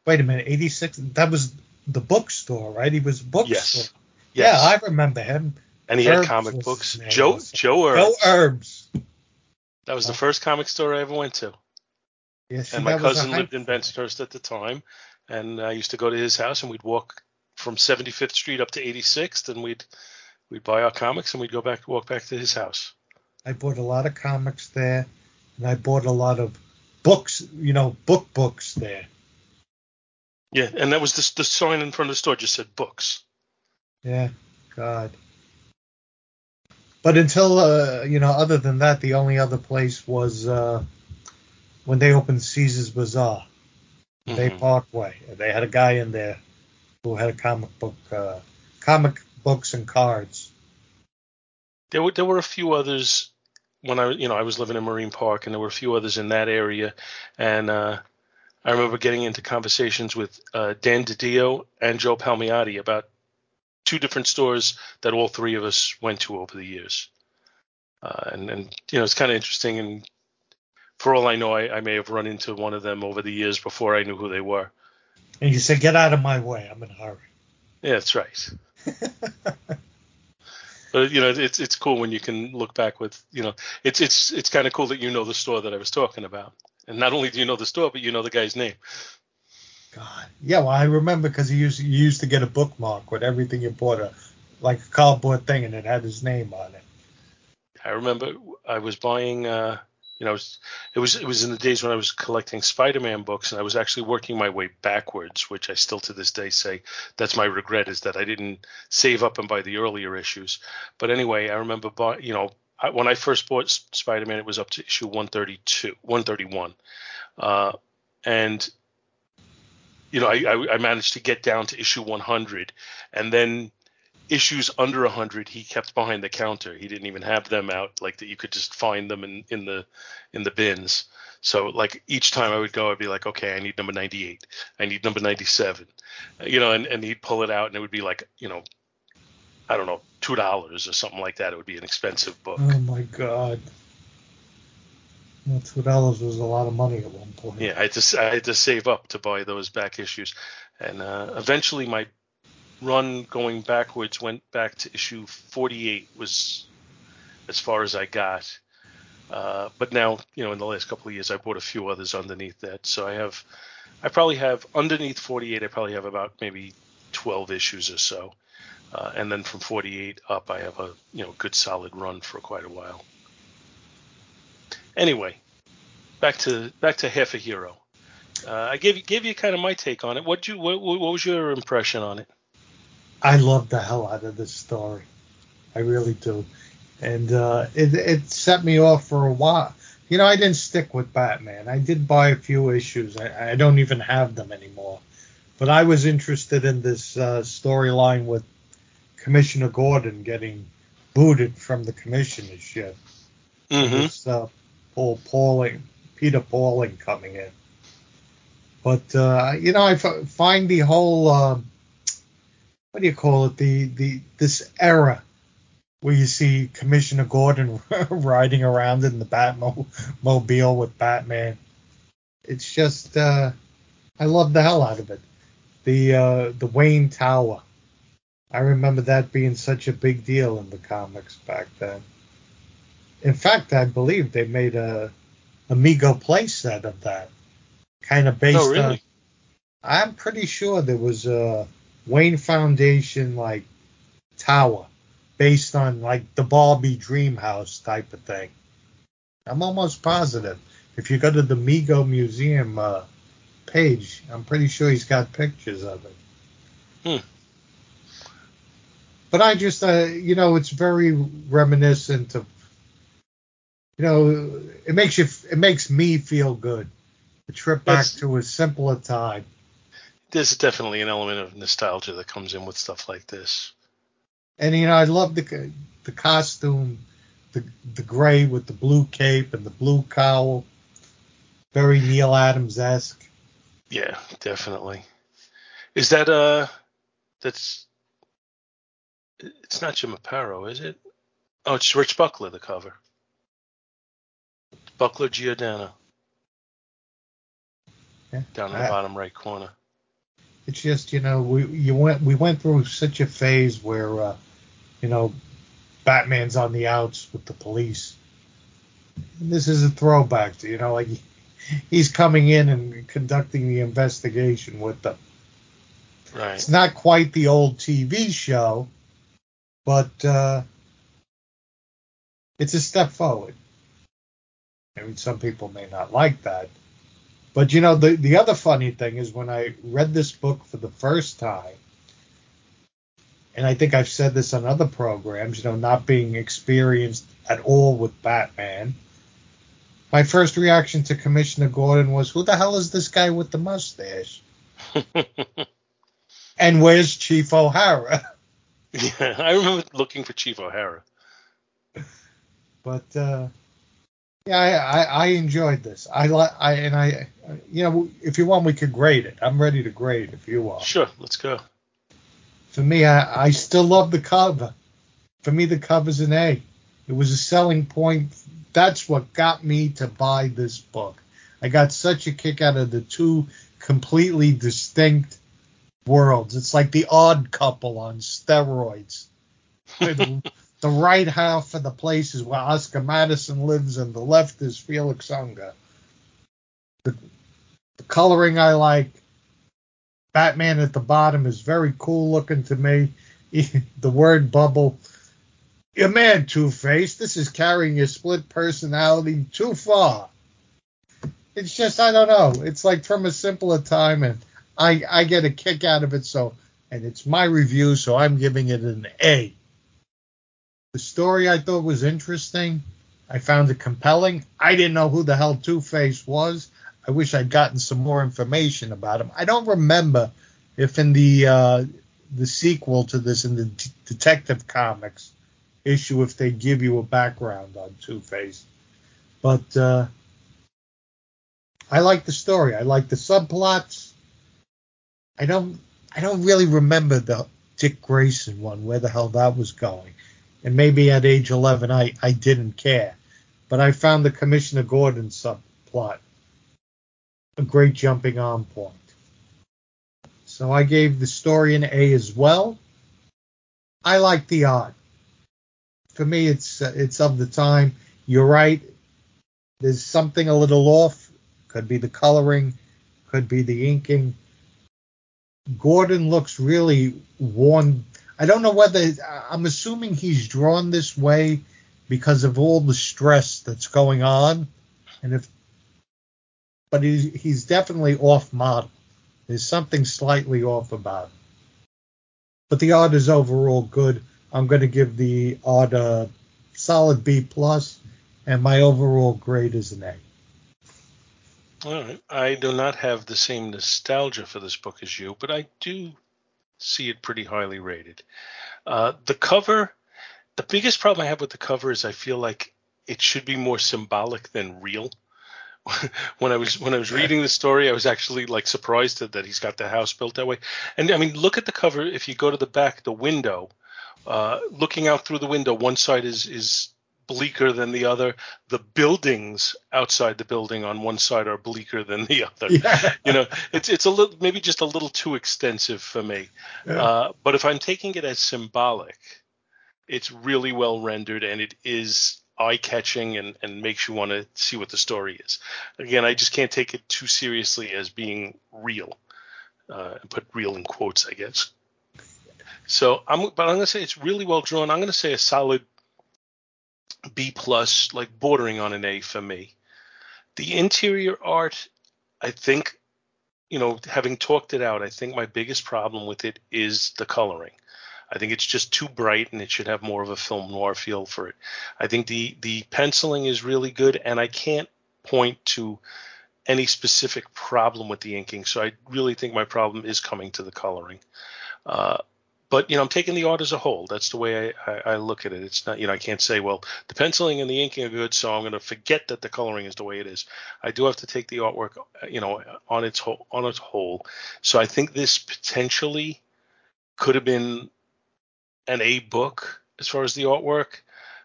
Wait a minute, 86. That was the bookstore, right? He was a bookstore. Yes. Yeah, I remember him. and he had comic books. Joe. Joe Earl. Joe Herbs. That was the first comic store I ever went to. Yes, And my that was a cousin lived in Bensonhurst at the time, and I used to go to his house, and we'd walk from 75th Street up to 86th, and we'd we'd buy our comics, and we'd go back walk back to his house. I bought a lot of comics there, and I bought a lot of books, you know, book books there. Yeah, and that was the the sign in front of the store just said books. Yeah, God. But until, uh, you know, other than that, the only other place was uh, when they opened Caesar's Bazaar, Bay Mhm. Parkway. They had a guy in there who had a comic book, uh, comic books and cards. There were there were a few others when I you know I was living in Marine Park, and there were a few others in that area, and uh, I remember getting into conversations with uh, Dan DiDio and Joe Palmiotti about two different stores that all three of us went to over the years, uh, and and you know it's kind of interesting, and for all I know, I, I may have run into one of them over the years before I knew who they were. And you said, get out of my way. I'm in a hurry. Yeah, that's right. But you know, it's it's cool when you can look back with you know, it's it's it's kind of cool that you know the store that I was talking about, and not only do you know the store, but you know the guy's name. God. Yeah, well, I remember because he used, you used to get a bookmark with everything you bought, a, like a cardboard thing, and it had his name on it. I remember I was buying, uh, you know, it was it was in the days when I was collecting Spider-Man books, and I was actually working my way backwards, which I still to this day say that's my regret is that I didn't save up and buy the earlier issues. But anyway, I remember, buy, you know, I, when I first bought Spider-Man, it was up to issue 132, 131, uh, and you know, I, I, I managed to get down to issue 100, and then issues under 100 he kept behind the counter. He didn't even have them out like that you could just find them in, in the in the bins. So like each time i would go i'd be like okay i need number 98 i need number 97 you know and, and he'd pull it out and it would be like you know i don't know two dollars or something like that. It would be an expensive book. Oh my God. Well, two dollars was a lot of money at one point. yeah i just i had to save up to buy those back issues. And uh, eventually my run going backwards went back to issue 48 was as far as I got. Uh, but now, you know, in the last couple of years, I bought a few others underneath that. So I have, I probably have underneath 48, I probably have about maybe 12 issues or so. Uh, and then from 48 up, I have a you know good solid run for quite a while. Anyway, back to back to half a hero. Uh, I gave gave you kind of my take on it. What you what, what was your impression on it? I love the hell out of this story. I really do. And uh, it, it set me off for a while. You know, I didn't stick with Batman. I did buy a few issues. I, I don't even have them anymore. But I was interested in this uh, storyline with Commissioner Gordon getting booted from the commissionership. Mm-hmm. This uh, Paul Pauling, Peter Pauling coming in. But uh, you know, I f- find the whole uh, what do you call it? The the this era where you see Commissioner Gordon riding around in the Batmobile with Batman. It's just uh, I love the hell out of it. The uh, the Wayne Tower. I remember that being such a big deal in the comics back then. In fact, I believe they made a Mego playset of that, kind of based Oh, really? on. I'm pretty sure there was a Wayne Foundation like tower based on like the Barbie Dream House type of thing. I'm almost positive. If you go to the Mego Museum uh, page, I'm pretty sure he's got pictures of it. Hmm. But I just, uh, you know, it's very reminiscent of, you know, it makes you, it makes me feel good. The trip back That's- to a simpler time. There's definitely an element of nostalgia that comes in with stuff like this. And you know, I love the the costume, the the gray with the blue cape and the blue cowl, very Neal Adams esque. Yeah, definitely. Is that uh that's it's not Jim Aparo, is it? Oh, it's Rich Buckler, the cover. Buckler Giordano. Yeah. Down in the I- bottom right corner. It's just you know we you went we went through such a phase where uh, you know Batman's on the outs with the police. And this is a throwback to you know like he's coming in and conducting the investigation with them. Right. It's not quite the old TV show, but uh, it's a step forward. I mean, some people may not like that. But you know, the, the other funny thing is when I read this book for the first time, and I think I've said this on other programs, you know, not being experienced at all with Batman, my first reaction to Commissioner Gordon was, who the hell is this guy with the mustache? And where's Chief O'Hara? yeah, I remember looking for Chief O'Hara. But uh, yeah, I, I, enjoyed this. I like I and I, you know, if you want, we could grade it. I'm ready to grade if you are. Sure, let's go. For me, I, I still love the cover. For me, the cover's an A. It was a selling point. That's what got me to buy this book. I got such a kick out of the two completely distinct worlds. It's like the odd couple on steroids. the, right half of the place is where Oscar Madison lives, and the left is Felix Unger. The, the coloring I like, Batman at the bottom is very cool looking to me. the word bubble. You're mad, Two Face. This is carrying your split personality too far. It's just I don't know. It's like from a simpler time, and I I get a kick out of it. So, and it's my review, so I'm giving it an A. The story I thought was interesting. I found it compelling. I didn't know who the hell Two Face was. I wish I'd gotten some more information about him. I don't remember if in the uh, the sequel to this in the Detective Comics issue if they give you a background on Two Face, but uh, I like the story. I like the subplots. I don't I don't really remember the Dick Grayson one where the hell that was going, and maybe at age 11 I I didn't care, but I found the Commissioner Gordon subplot a great jumping on point. So I gave the story an A as well. I like the art. For me, it's uh, it's of the time. You're right. There's something a little off. Could be the coloring, could be the inking. Gordon looks really worn. I don't know whether I'm assuming he's drawn this way because of all the stress that's going on, and if but he's, he's definitely off model. There's something slightly off about him. But the art is overall good. I'm going to give the art a solid B plus, and my overall grade is an A. All right. I do not have the same nostalgia for this book as you, but I do see it pretty highly rated. Uh, the cover, the biggest problem I have with the cover is I feel like it should be more symbolic than real. when I was when I was reading the story, I was actually like surprised that, that he's got the house built that way. And I mean, look at the cover. If you go to the back, the window, uh, looking out through the window, one side is is bleaker than the other. The buildings outside the building on one side are bleaker than the other. Yeah. You know, it's it's a little maybe just a little too extensive for me. Yeah. Uh, but if I'm taking it as symbolic, it's really well rendered and it is eye catching and, and makes you want to see what the story is. Again, I just can't take it too seriously as being real. Uh, and put real in quotes, I guess. So I'm, but I'm gonna say it's really well drawn. I'm gonna say a solid B plus, like bordering on an A for me. The interior art, I think, you know, having talked it out, I think my biggest problem with it is the coloring. I think it's just too bright and it should have more of a film noir feel for it. I think the the penciling is really good and I can't point to any specific problem with the inking. So I really think my problem is coming to the coloring. Uh, but you know, I'm taking the art as a whole. That's the way I, I, I, look at it. It's not, you know, I can't say, well, the penciling and the inking are good, so I'm going to forget that the coloring is the way it is. I do have to take the artwork, you know, on its whole, on its whole. So I think this potentially could have been an A book as far as the artwork,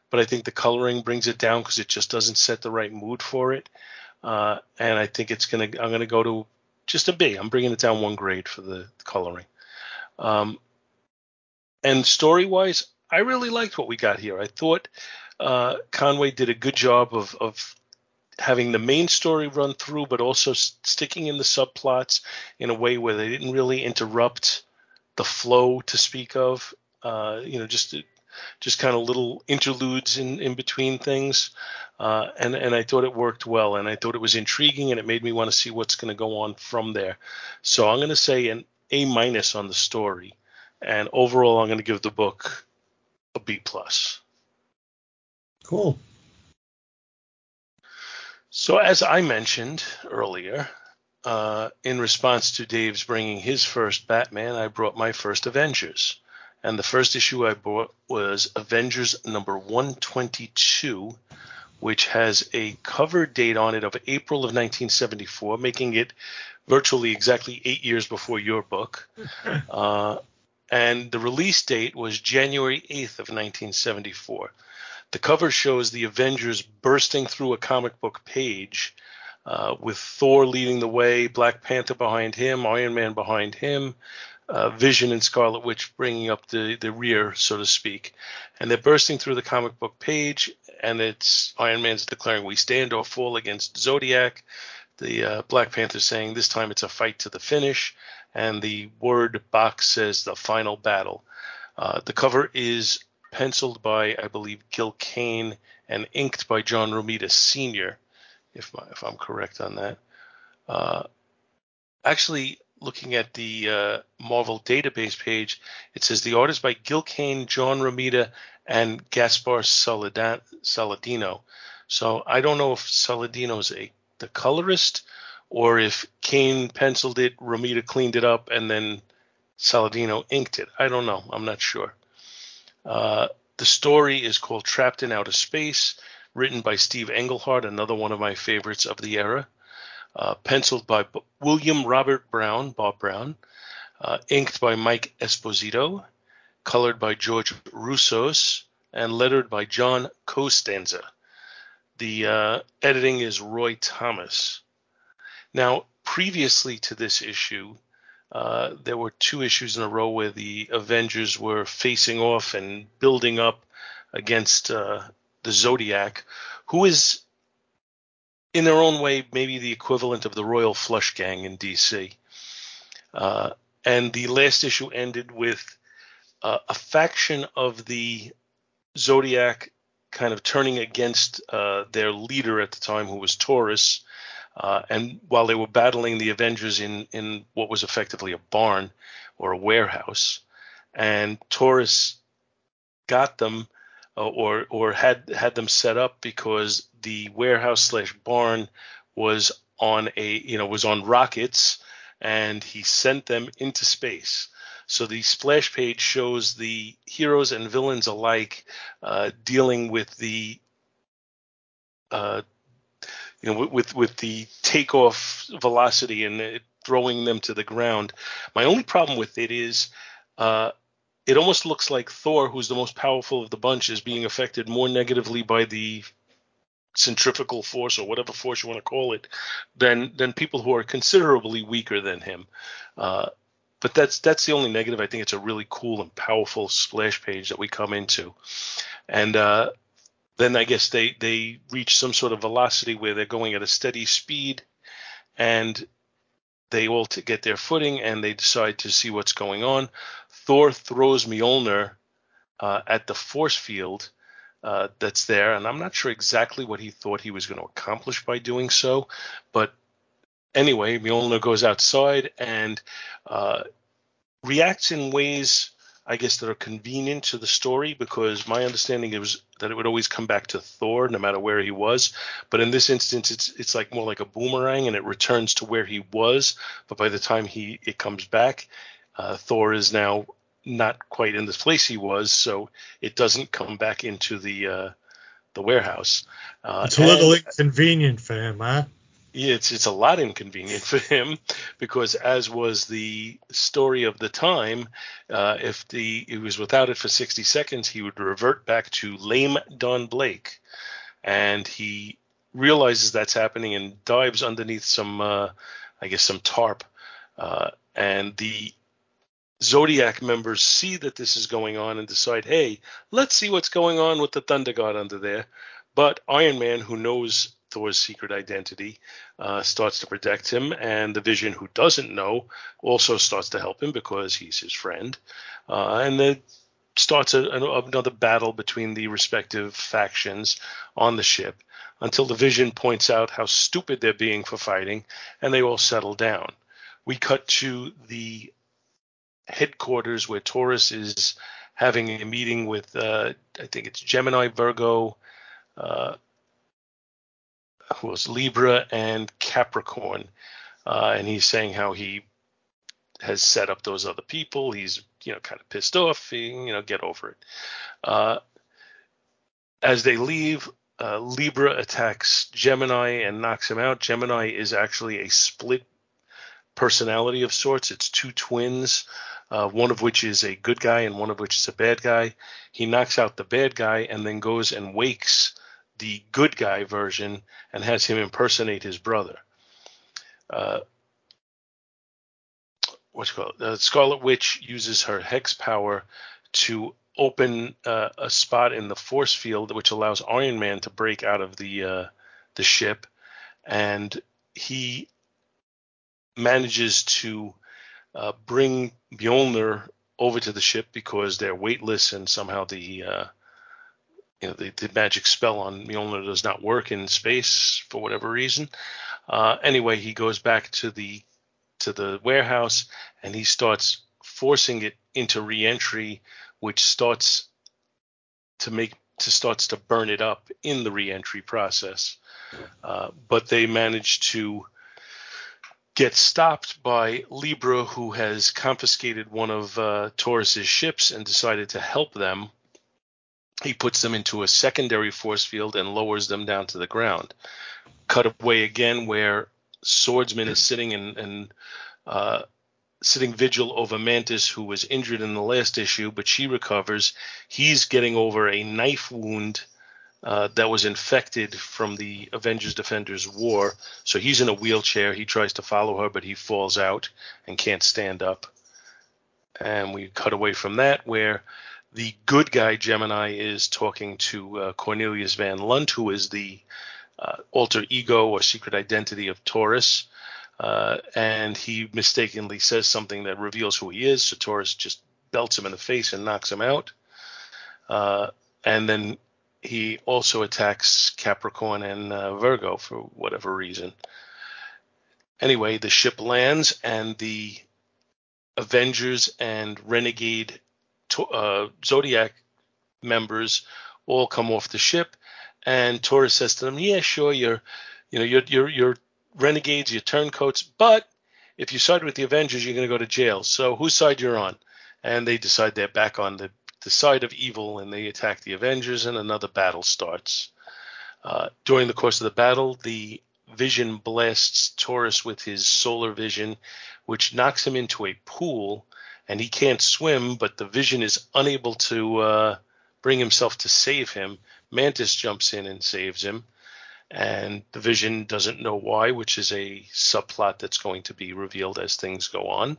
but I think the coloring brings it down because it just doesn't set the right mood for it. Uh, and I think it's gonna I'm gonna go to just a B. I'm bringing it down one grade for the coloring. Um, and story wise, I really liked what we got here. I thought uh, Conway did a good job of, of having the main story run through, but also sticking in the subplots in a way where they didn't really interrupt the flow to speak of uh, you know, just just kind of little interludes in, in between things. Uh, and, and I thought it worked well and I thought it was intriguing and it made me want to see what's going to go on from there. So I'm going to say an A minus on the story. And overall, I'm going to give the book a B plus. Cool. So as I mentioned earlier, uh, in response to Dave's bringing his first Batman, I brought my first Avengers and the first issue I bought was Avengers number 122, which has a cover date on it of April of 1974, making it virtually exactly eight years before your book. uh, and the release date was January 8th of 1974. The cover shows the Avengers bursting through a comic book page. Uh, with Thor leading the way, Black Panther behind him, Iron Man behind him, uh, Vision and Scarlet Witch bringing up the, the rear, so to speak. And they're bursting through the comic book page, and it's Iron Man's declaring, We stand or fall against Zodiac. the uh, Black Panther saying this time it's a fight to the finish, and the word box says the final battle. Uh, the cover is penciled by, I believe, Gil Kane and inked by John Romita Sr., if, my, if I'm correct on that. Uh, actually, looking at the uh, Marvel database page, it says the art is by Gil Kane, John Romita, and Gaspar Saladino. So I don't know if Saladino's a the colorist or if Kane penciled it, Romita cleaned it up, and then Saladino inked it. I don't know. I'm not sure. Uh, the story is called Trapped in Outer Space, written by Steve Englehart, another one of my favorites of the era. Uh, penciled by B- William Robert Brown, Bob Brown, uh, inked by Mike Esposito, colored by George Roussos, and lettered by John Costanza. The uh, editing is Roy Thomas. Now, previously to this issue, uh, there were two issues in a row where the Avengers were facing off and building up against uh, the Zodiac, who is, in their own way, maybe the equivalent of the Royal Flush Gang in DC. Uh, and the last issue ended with uh, a faction of the Zodiac kind of turning against uh, their leader at the time, who was Taurus. Uh, and while they were battling the Avengers in, in what was effectively a barn or a warehouse, and Taurus got them uh, or or had had them set up because the warehouse slash barn was on a you know was on rockets, and he sent them into space. So the splash page shows the heroes and villains alike uh, dealing with the uh, you know with with the takeoff velocity and throwing them to the ground. My only problem with it is uh, it almost looks like Thor, who's the most powerful of the bunch, is being affected more negatively by the centrifugal force or whatever force you want to call it than than people who are considerably weaker than him. Uh, but that's that's the only negative. I think it's a really cool and powerful splash page that we come into, and uh, then I guess they they reach some sort of velocity where they're going at a steady speed, and they all get their footing and they decide to see what's going on. Thor throws Mjolnir uh, at the force field uh, that's there, and I'm not sure exactly what he thought he was going to accomplish by doing so, but anyway, Mjolnir goes outside and uh, reacts in ways, I guess, that are convenient to the story because my understanding is that it would always come back to Thor no matter where he was. But in this instance, it's it's like more like a boomerang and it returns to where he was. But by the time he it comes back, uh, Thor is now not quite in the place he was, so it doesn't come back into the uh, the warehouse. Uh, it's a little inconvenient for him, huh? It's it's a lot inconvenient for him because as was the story of the time, uh, if the he was without it for 60 seconds, he would revert back to lame Don Blake, and he realizes that's happening and dives underneath some, uh, I guess, some tarp, uh, and the Zodiac members see that this is going on and decide, hey, let's see what's going on with the Thunder God under there. But Iron Man, who knows Thor's secret identity, uh, starts to protect him, and the Vision, who doesn't know, also starts to help him because he's his friend. Uh, and then starts a, another battle between the respective factions on the ship until the Vision points out how stupid they're being for fighting, and they all settle down. We cut to the headquarters where Taurus is having a meeting with, uh, I think it's Gemini, Virgo, uh, was Libra and Capricorn, uh, and he's saying how he has set up those other people. He's you know kind of pissed off. He, you know, get over it. Uh, as they leave, uh, Libra attacks Gemini and knocks him out. Gemini is actually a split personality of sorts. It's two twins, uh, one of which is a good guy and one of which is a bad guy. He knocks out the bad guy and then goes and wakes the good guy version and has him impersonate his brother. Uh, what's called the Scarlet Witch uses her hex power to open uh, a spot in the force field which allows Iron Man to break out of the uh, the ship, and he manages to uh, bring Mjolnir over to the ship because they're weightless and somehow the uh, you know the, the, magic spell on Mjolnir does not work in space for whatever reason. Uh, anyway, he goes back to the to the warehouse and he starts forcing it into reentry, which starts to make to starts to burn it up in the reentry process. Uh, but they manage to get stopped by Libra, who has confiscated one of uh, Taurus's ships and decided to help them. He puts them into a secondary force field and lowers them down to the ground. Cut away again, where Swordsman is sitting and, and uh, sitting vigil over Mantis, who was injured in the last issue, but she recovers. He's getting over a knife wound uh, that was infected from the Avengers Defenders War. So he's in a wheelchair. He tries to follow her, but he falls out and can't stand up. And we cut away from that, where the good guy Gemini is talking to uh, Cornelius Van Lunt, who is the uh, alter ego or secret identity of Taurus. Uh, and he mistakenly says something that reveals who he is. So Taurus just belts him in the face and knocks him out. Uh, and then he also attacks Capricorn and uh, Virgo for whatever reason. Anyway, the ship lands and the Avengers and Renegade uh, Zodiac members all come off the ship, and Taurus says to them, "Yeah, sure, you're, you know, you're you're you're renegades, you're turncoats, but if you side with the Avengers, you're going to go to jail. So whose side you're on?" And they decide they're back on the the side of evil and they attack the Avengers, and another battle starts. Uh, during the course of the battle, the Vision blasts Taurus with his solar vision, which knocks him into a pool, and he can't swim, but the Vision is unable to uh, bring himself to save him. Mantis jumps in and saves him and the vision doesn't know why, which is a subplot that's going to be revealed as things go on.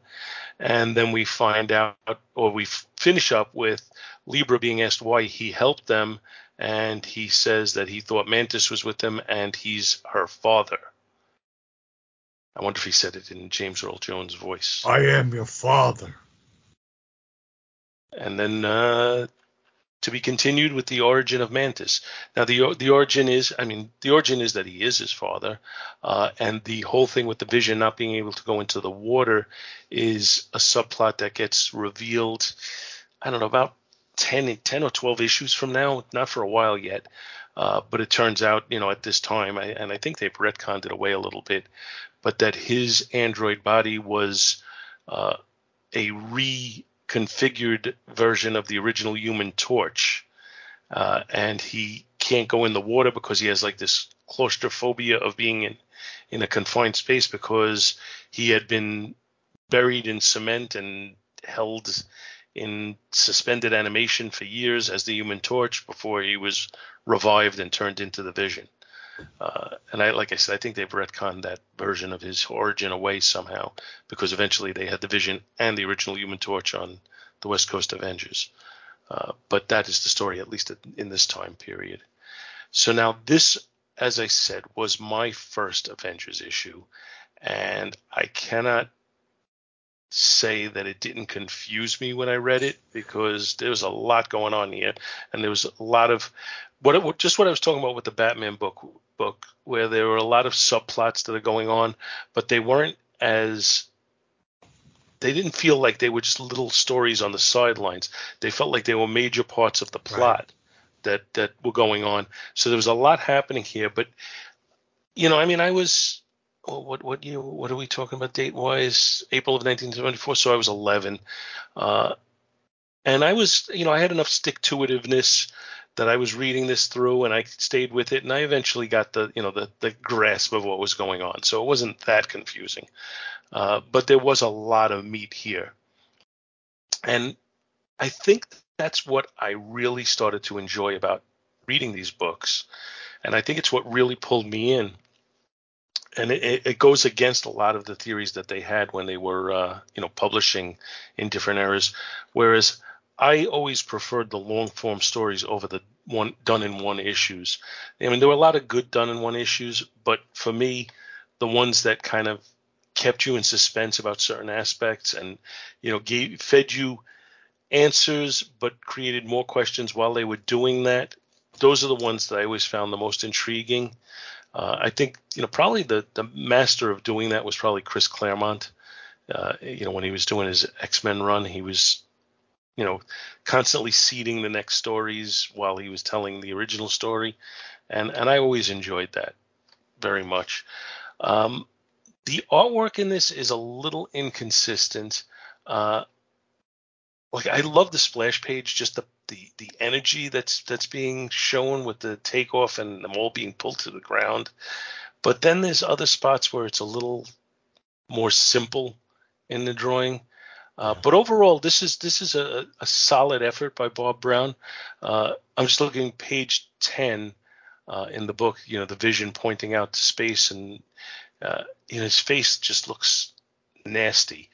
And then we find out, or we finish up with Libra being asked why he helped them, and he says that he thought Mantis was with them and he's her father. I wonder if he said it in James Earl Jones' voice. I am your father. And then uh, to be continued with the origin of Mantis. Now, the the origin is, I mean, the origin is that he is his father, uh, and the whole thing with the Vision not being able to go into the water is a subplot that gets revealed. I don't know about 10, 10 or 12 issues from now, not for a while yet. Uh, but it turns out, you know, at this time, I, and I think they've retconned it away a little bit, but that his android body was uh, a re configured version of the original Human Torch, uh, and he can't go in the water because he has like this claustrophobia of being in in a confined space because he had been buried in cement and held in suspended animation for years as the Human Torch before he was revived and turned into the Vision. Uh, and I, like I said, I think they've retconned that version of his origin away somehow because eventually they had the Vision and the original Human Torch on the West Coast Avengers. Uh, but that is the story, at least in this time period. So now this, as I said, was my first Avengers issue, and I cannot say that it didn't confuse me when I read it because there was a lot going on here, and there was a lot of what it, just what I was talking about with the Batman book book, where there were a lot of subplots that are going on, but they weren't as they didn't feel like they were just little stories on the sidelines. They felt like they were major parts of the plot right. that that were going on. So there was a lot happening here, but you know, I mean, I was what what you what are we talking about date wise? April of 1974. So I was 11, uh, and I was you know I had enough stick to itiveness that I was reading this through and I stayed with it and I eventually got the you know the the grasp of what was going on. So it wasn't that confusing, uh, but there was a lot of meat here, and I think that's what I really started to enjoy about reading these books, and I think it's what really pulled me in and it, it, goes against a lot of the theories that they had when they were, uh, you know, publishing in different eras. Whereas I always preferred the long form stories over the one done in one issues. I mean, there were a lot of good done in one issues, but for me, the ones that kind of kept you in suspense about certain aspects and you know gave fed you answers but created more questions while they were doing that those are the ones that i always found the most intriguing uh, i think you know probably the the master of doing that was probably chris claremont uh, you know when he was doing his x-men run he was you know constantly seeding the next stories while he was telling the original story and and i always enjoyed that very much um, the artwork in this is a little inconsistent. Uh, like I love the splash page, just the, the the energy that's that's being shown with the takeoff and them all being pulled to the ground. But then there's other spots where it's a little more simple in the drawing. Uh, but overall, this is this is a, a solid effort by Bob Brown. Uh, I'm just looking page ten uh, in the book. You know, the vision pointing out to space and uh, you know, his face just looks nasty.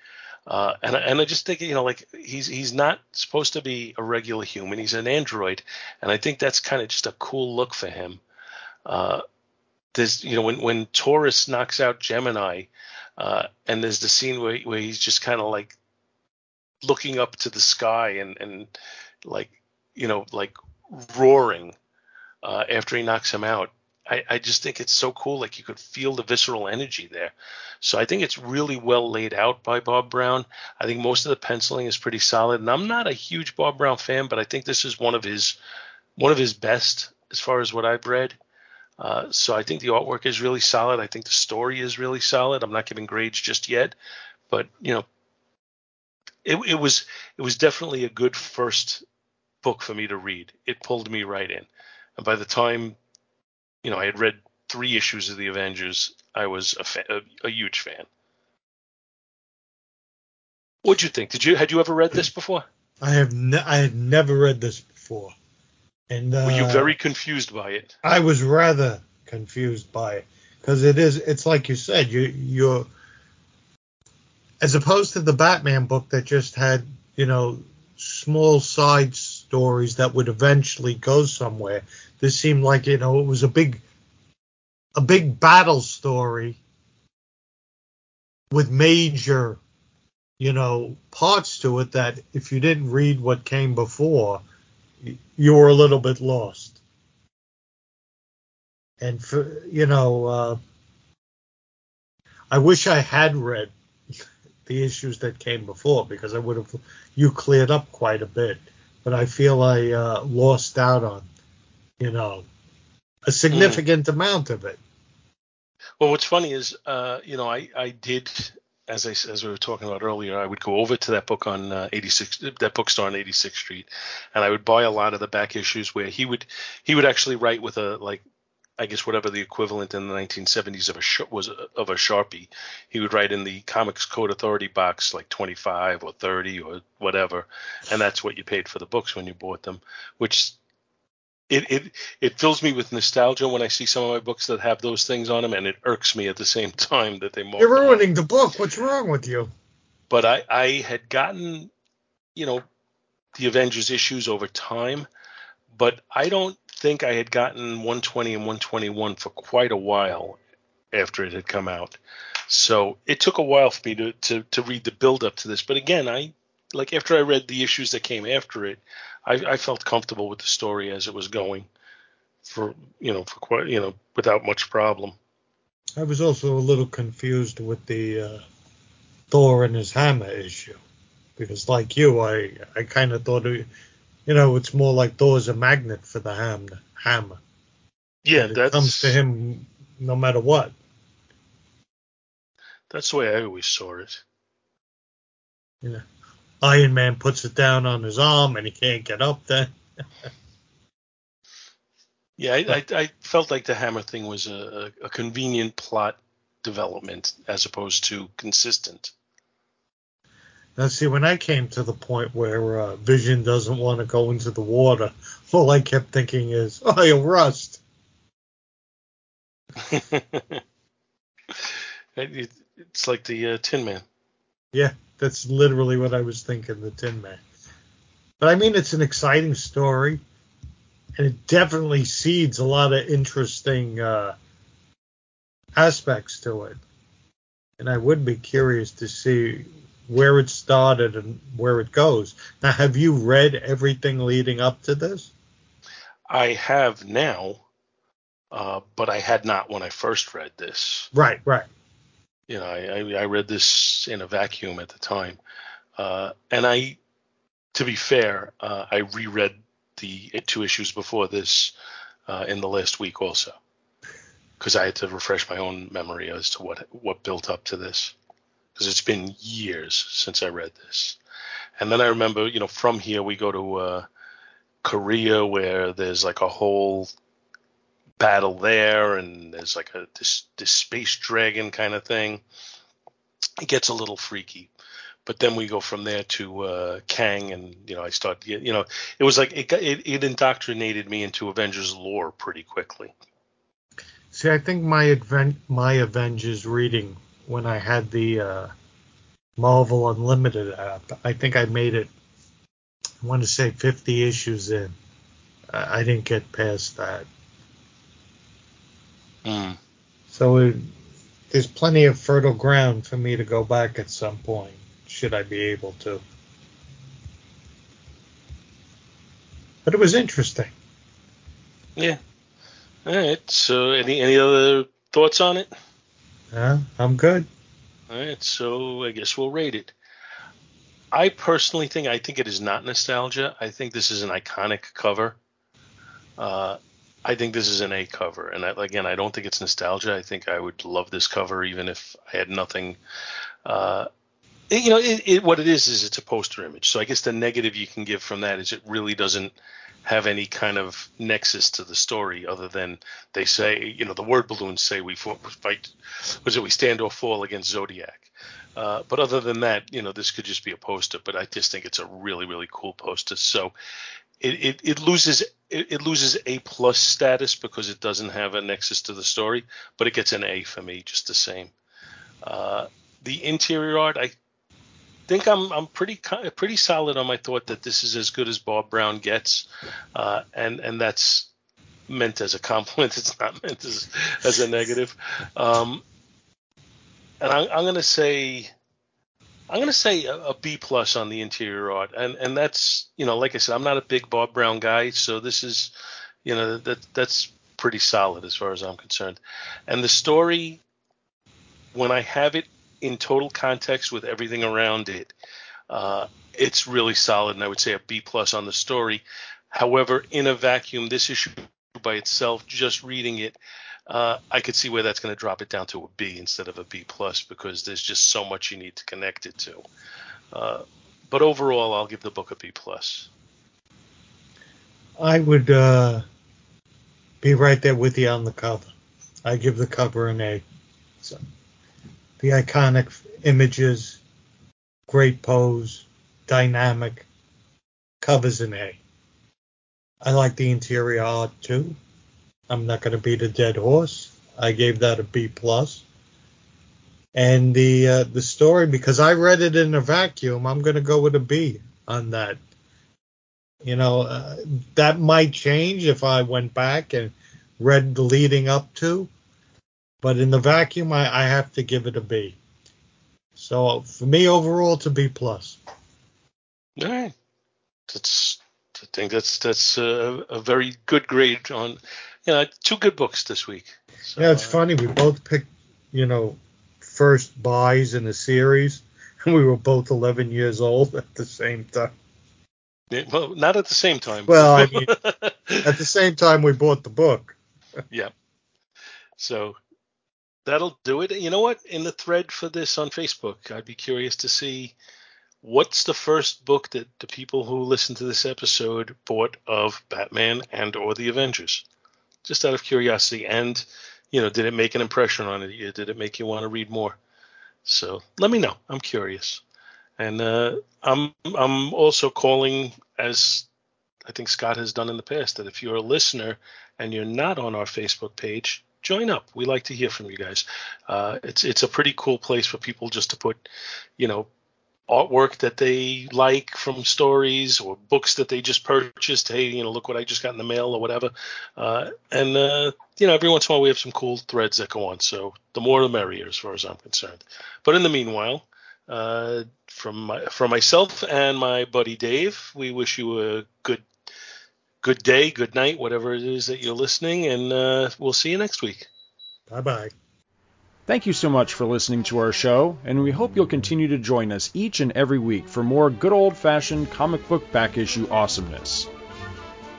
Uh, and and I just think you know like he's he's not supposed to be a regular human. He's an android, and I think that's kind of just a cool look for him. Uh, there's you know when when Taurus knocks out Gemini, uh, and there's the scene where where he's just kind of like looking up to the sky and and like you know like roaring uh, after he knocks him out. I, I just think it's so cool. Like you could feel the visceral energy there. So I think it's really well laid out by Bob Brown. I think most of the penciling is pretty solid. And I'm not a huge Bob Brown fan, but I think this is one of his one of his best as far as what I've read. Uh, so I think the artwork is really solid. I think the story is really solid. I'm not giving grades just yet, but you know, it, it was it was definitely a good first book for me to read. It pulled me right in. And by the time you know, I had read three issues of the Avengers. I was a, fa- a, a huge fan. What'd you think? Did you had you ever read this before? I have ne- I had never read this before, and uh, were you very confused by it? I was rather confused by it because it is it's like you said you you're as opposed to the Batman book that just had you know small side stories that would eventually go somewhere. This seemed like you know it was a big a big battle story with major you know parts to it that if you didn't read what came before you were a little bit lost and for you know uh, i wish i had read the issues that came before because i would have you cleared up quite a bit but i feel i uh, lost out on you know a significant mm. amount of it well, what's funny is, uh, you know, I, I did, as I as we were talking about earlier, I would go over to that book on uh, 86, that bookstore on 86th Street, and I would buy a lot of the back issues where he would he would actually write with a like I guess whatever the equivalent in the 1970s of a sh- was of a sharpie, he would write in the Comics Code Authority box like 25 or 30 or whatever, and that's what you paid for the books when you bought them, which it, it it fills me with nostalgia when I see some of my books that have those things on them, and it irks me at the same time that they. You're ruining the book. What's wrong with you? But I I had gotten, you know, the Avengers issues over time, but I don't think I had gotten 120 and 121 for quite a while after it had come out. So it took a while for me to to, to read the build up to this. But again, I like after I read the issues that came after it, I, I felt comfortable with the story as it was going for you know for quite you know without much problem. I was also a little confused with the uh, Thor and his hammer issue because, like you, I I kind of thought it, you know it's more like Thor's a magnet for the ham, hammer. Yeah, that comes to him no matter what. That's the way I always saw it. Yeah. Iron Man puts it down on his arm and he can't get up there. yeah, I, I, I, felt like the hammer thing was a, a, convenient plot development as opposed to consistent. Now, see, when I came to the point where uh, Vision doesn't want to go into the water, all I kept thinking is, oh, he'll rust. it's like the uh, Tin Man. Yeah, that's literally what I was thinking, the Tin Man. But I mean, it's an exciting story, and it definitely seeds a lot of interesting uh, aspects to it, and I would be curious to see where it started and where it goes. Now, have you read everything leading up to this? I have now, uh, but I had not when I first read this. Right, right. You know, I, I, I read this in a vacuum at the time, uh, and I, to be fair, uh, I reread the two issues before this uh, in the last week also, because I had to refresh my own memory as to what what built up to this, because it's been years since I read this, and then I remember, you know, from here we go to uh, Korea where there's like a whole battle there, and there's like a this this space dragon kind of thing. It gets a little freaky, but then we go from there to uh, Kang, and you know I start you know it was like it, it it indoctrinated me into Avengers lore pretty quickly. See, I think my advent my Avengers reading when I had the uh, Marvel Unlimited app, I think I made it. I want to say 50 issues in. I, I didn't get past that. Mm. So it, there's plenty of fertile ground for me to go back at some point, should I be able to. But it was interesting. Yeah. All right. So any any other thoughts on it? Yeah, I'm good. All right. So I guess we'll rate it. I personally think I think it is not nostalgia. I think this is an iconic cover. Uh, I think this is an A cover, and I, again, I don't think it's nostalgia. I think I would love this cover even if I had nothing. Uh, it- you know, it, it, what it is is it's a poster image. So I guess the negative you can give from that is it really doesn't have any kind of nexus to the story other than they say, you know, the word balloons say we fight, was it we stand or fall against Zodiac. Uh, but other than that, you know, this could just be a poster. But I just think it's a really, really cool poster. So it, it, it loses it, it loses A plus status because it doesn't have a nexus to the story, but it gets an A for me just the same. Uh, the interior art, I think I'm I'm pretty pretty solid on my thought that this is as good as Bob Brown gets, uh, and and that's meant as a compliment. It's not meant as as a negative. Um, and I'm, I'm going to say I'm going to say a, a B plus on the interior art, and and that's you know like I said I'm not a big Bob Brown guy, so this is you know that that's pretty solid as far as I'm concerned, and the story when I have it in total context with everything around it, uh, it's really solid, and I would say a B plus on the story. However, in a vacuum, this issue by itself, just reading it, uh, I could see where that's going to drop it down to a B instead of a B plus because there's just so much you need to connect it to. Uh, but overall, I'll give the book a B plus. I would uh, be right there with you on the cover. I give the cover an A. So, the iconic images, great pose, dynamic, covers an A. I like the interior art too. I'm not going to beat a dead horse. I gave that a B plus. And the uh, the story, because I read it in a vacuum, I'm going to go with a B on that. You know, uh, that might change if I went back and read the leading up to, but in the vacuum, I, I have to give it a B. So for me, overall, it's a B plus. All right, that's I think that's that's a, a very good grade on you know two good books this week. So, Yeah, it's uh, funny. We both picked, you know, first buys in the series, and we were both 11 years old at the same time. yeah, well, not at the same time. Well, I mean, At the same time, we bought the book. yeah. So that'll do it. You know what? In the thread for this on Facebook, I'd be curious to see what's the first book that the people who listen to this episode bought of Batman and or the Avengers. Just out of curiosity, and you know, did it make an impression on it? Did it make you want to read more? So let me know. I'm curious, and uh, I'm I'm also calling as I think Scott has done in the past that if you're a listener and you're not on our Facebook page, join up. We like to hear from you guys. Uh, it's it's a pretty cool place for people just to put, you know, artwork that they like from stories or books that they just purchased. Hey, you know, look what I just got in the mail or whatever. Uh, and uh, you know, every once in a while we have some cool threads that go on. So the more the merrier, as far as I'm concerned. But in the meanwhile, uh, from my, from myself and my buddy Dave, we wish you a good good day, good night, whatever it is that you're listening, and uh, we'll see you next week. Bye bye. Thank you so much for listening to our show, and we hope you'll continue to join us each and every week for more good old fashioned comic book back issue awesomeness.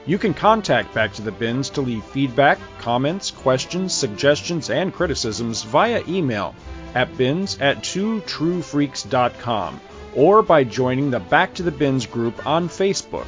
You can contact Back to the Bins to leave feedback, comments, questions, suggestions, and criticisms via email at bins at twotruefreaks.com or by joining the Back to the Bins group on Facebook.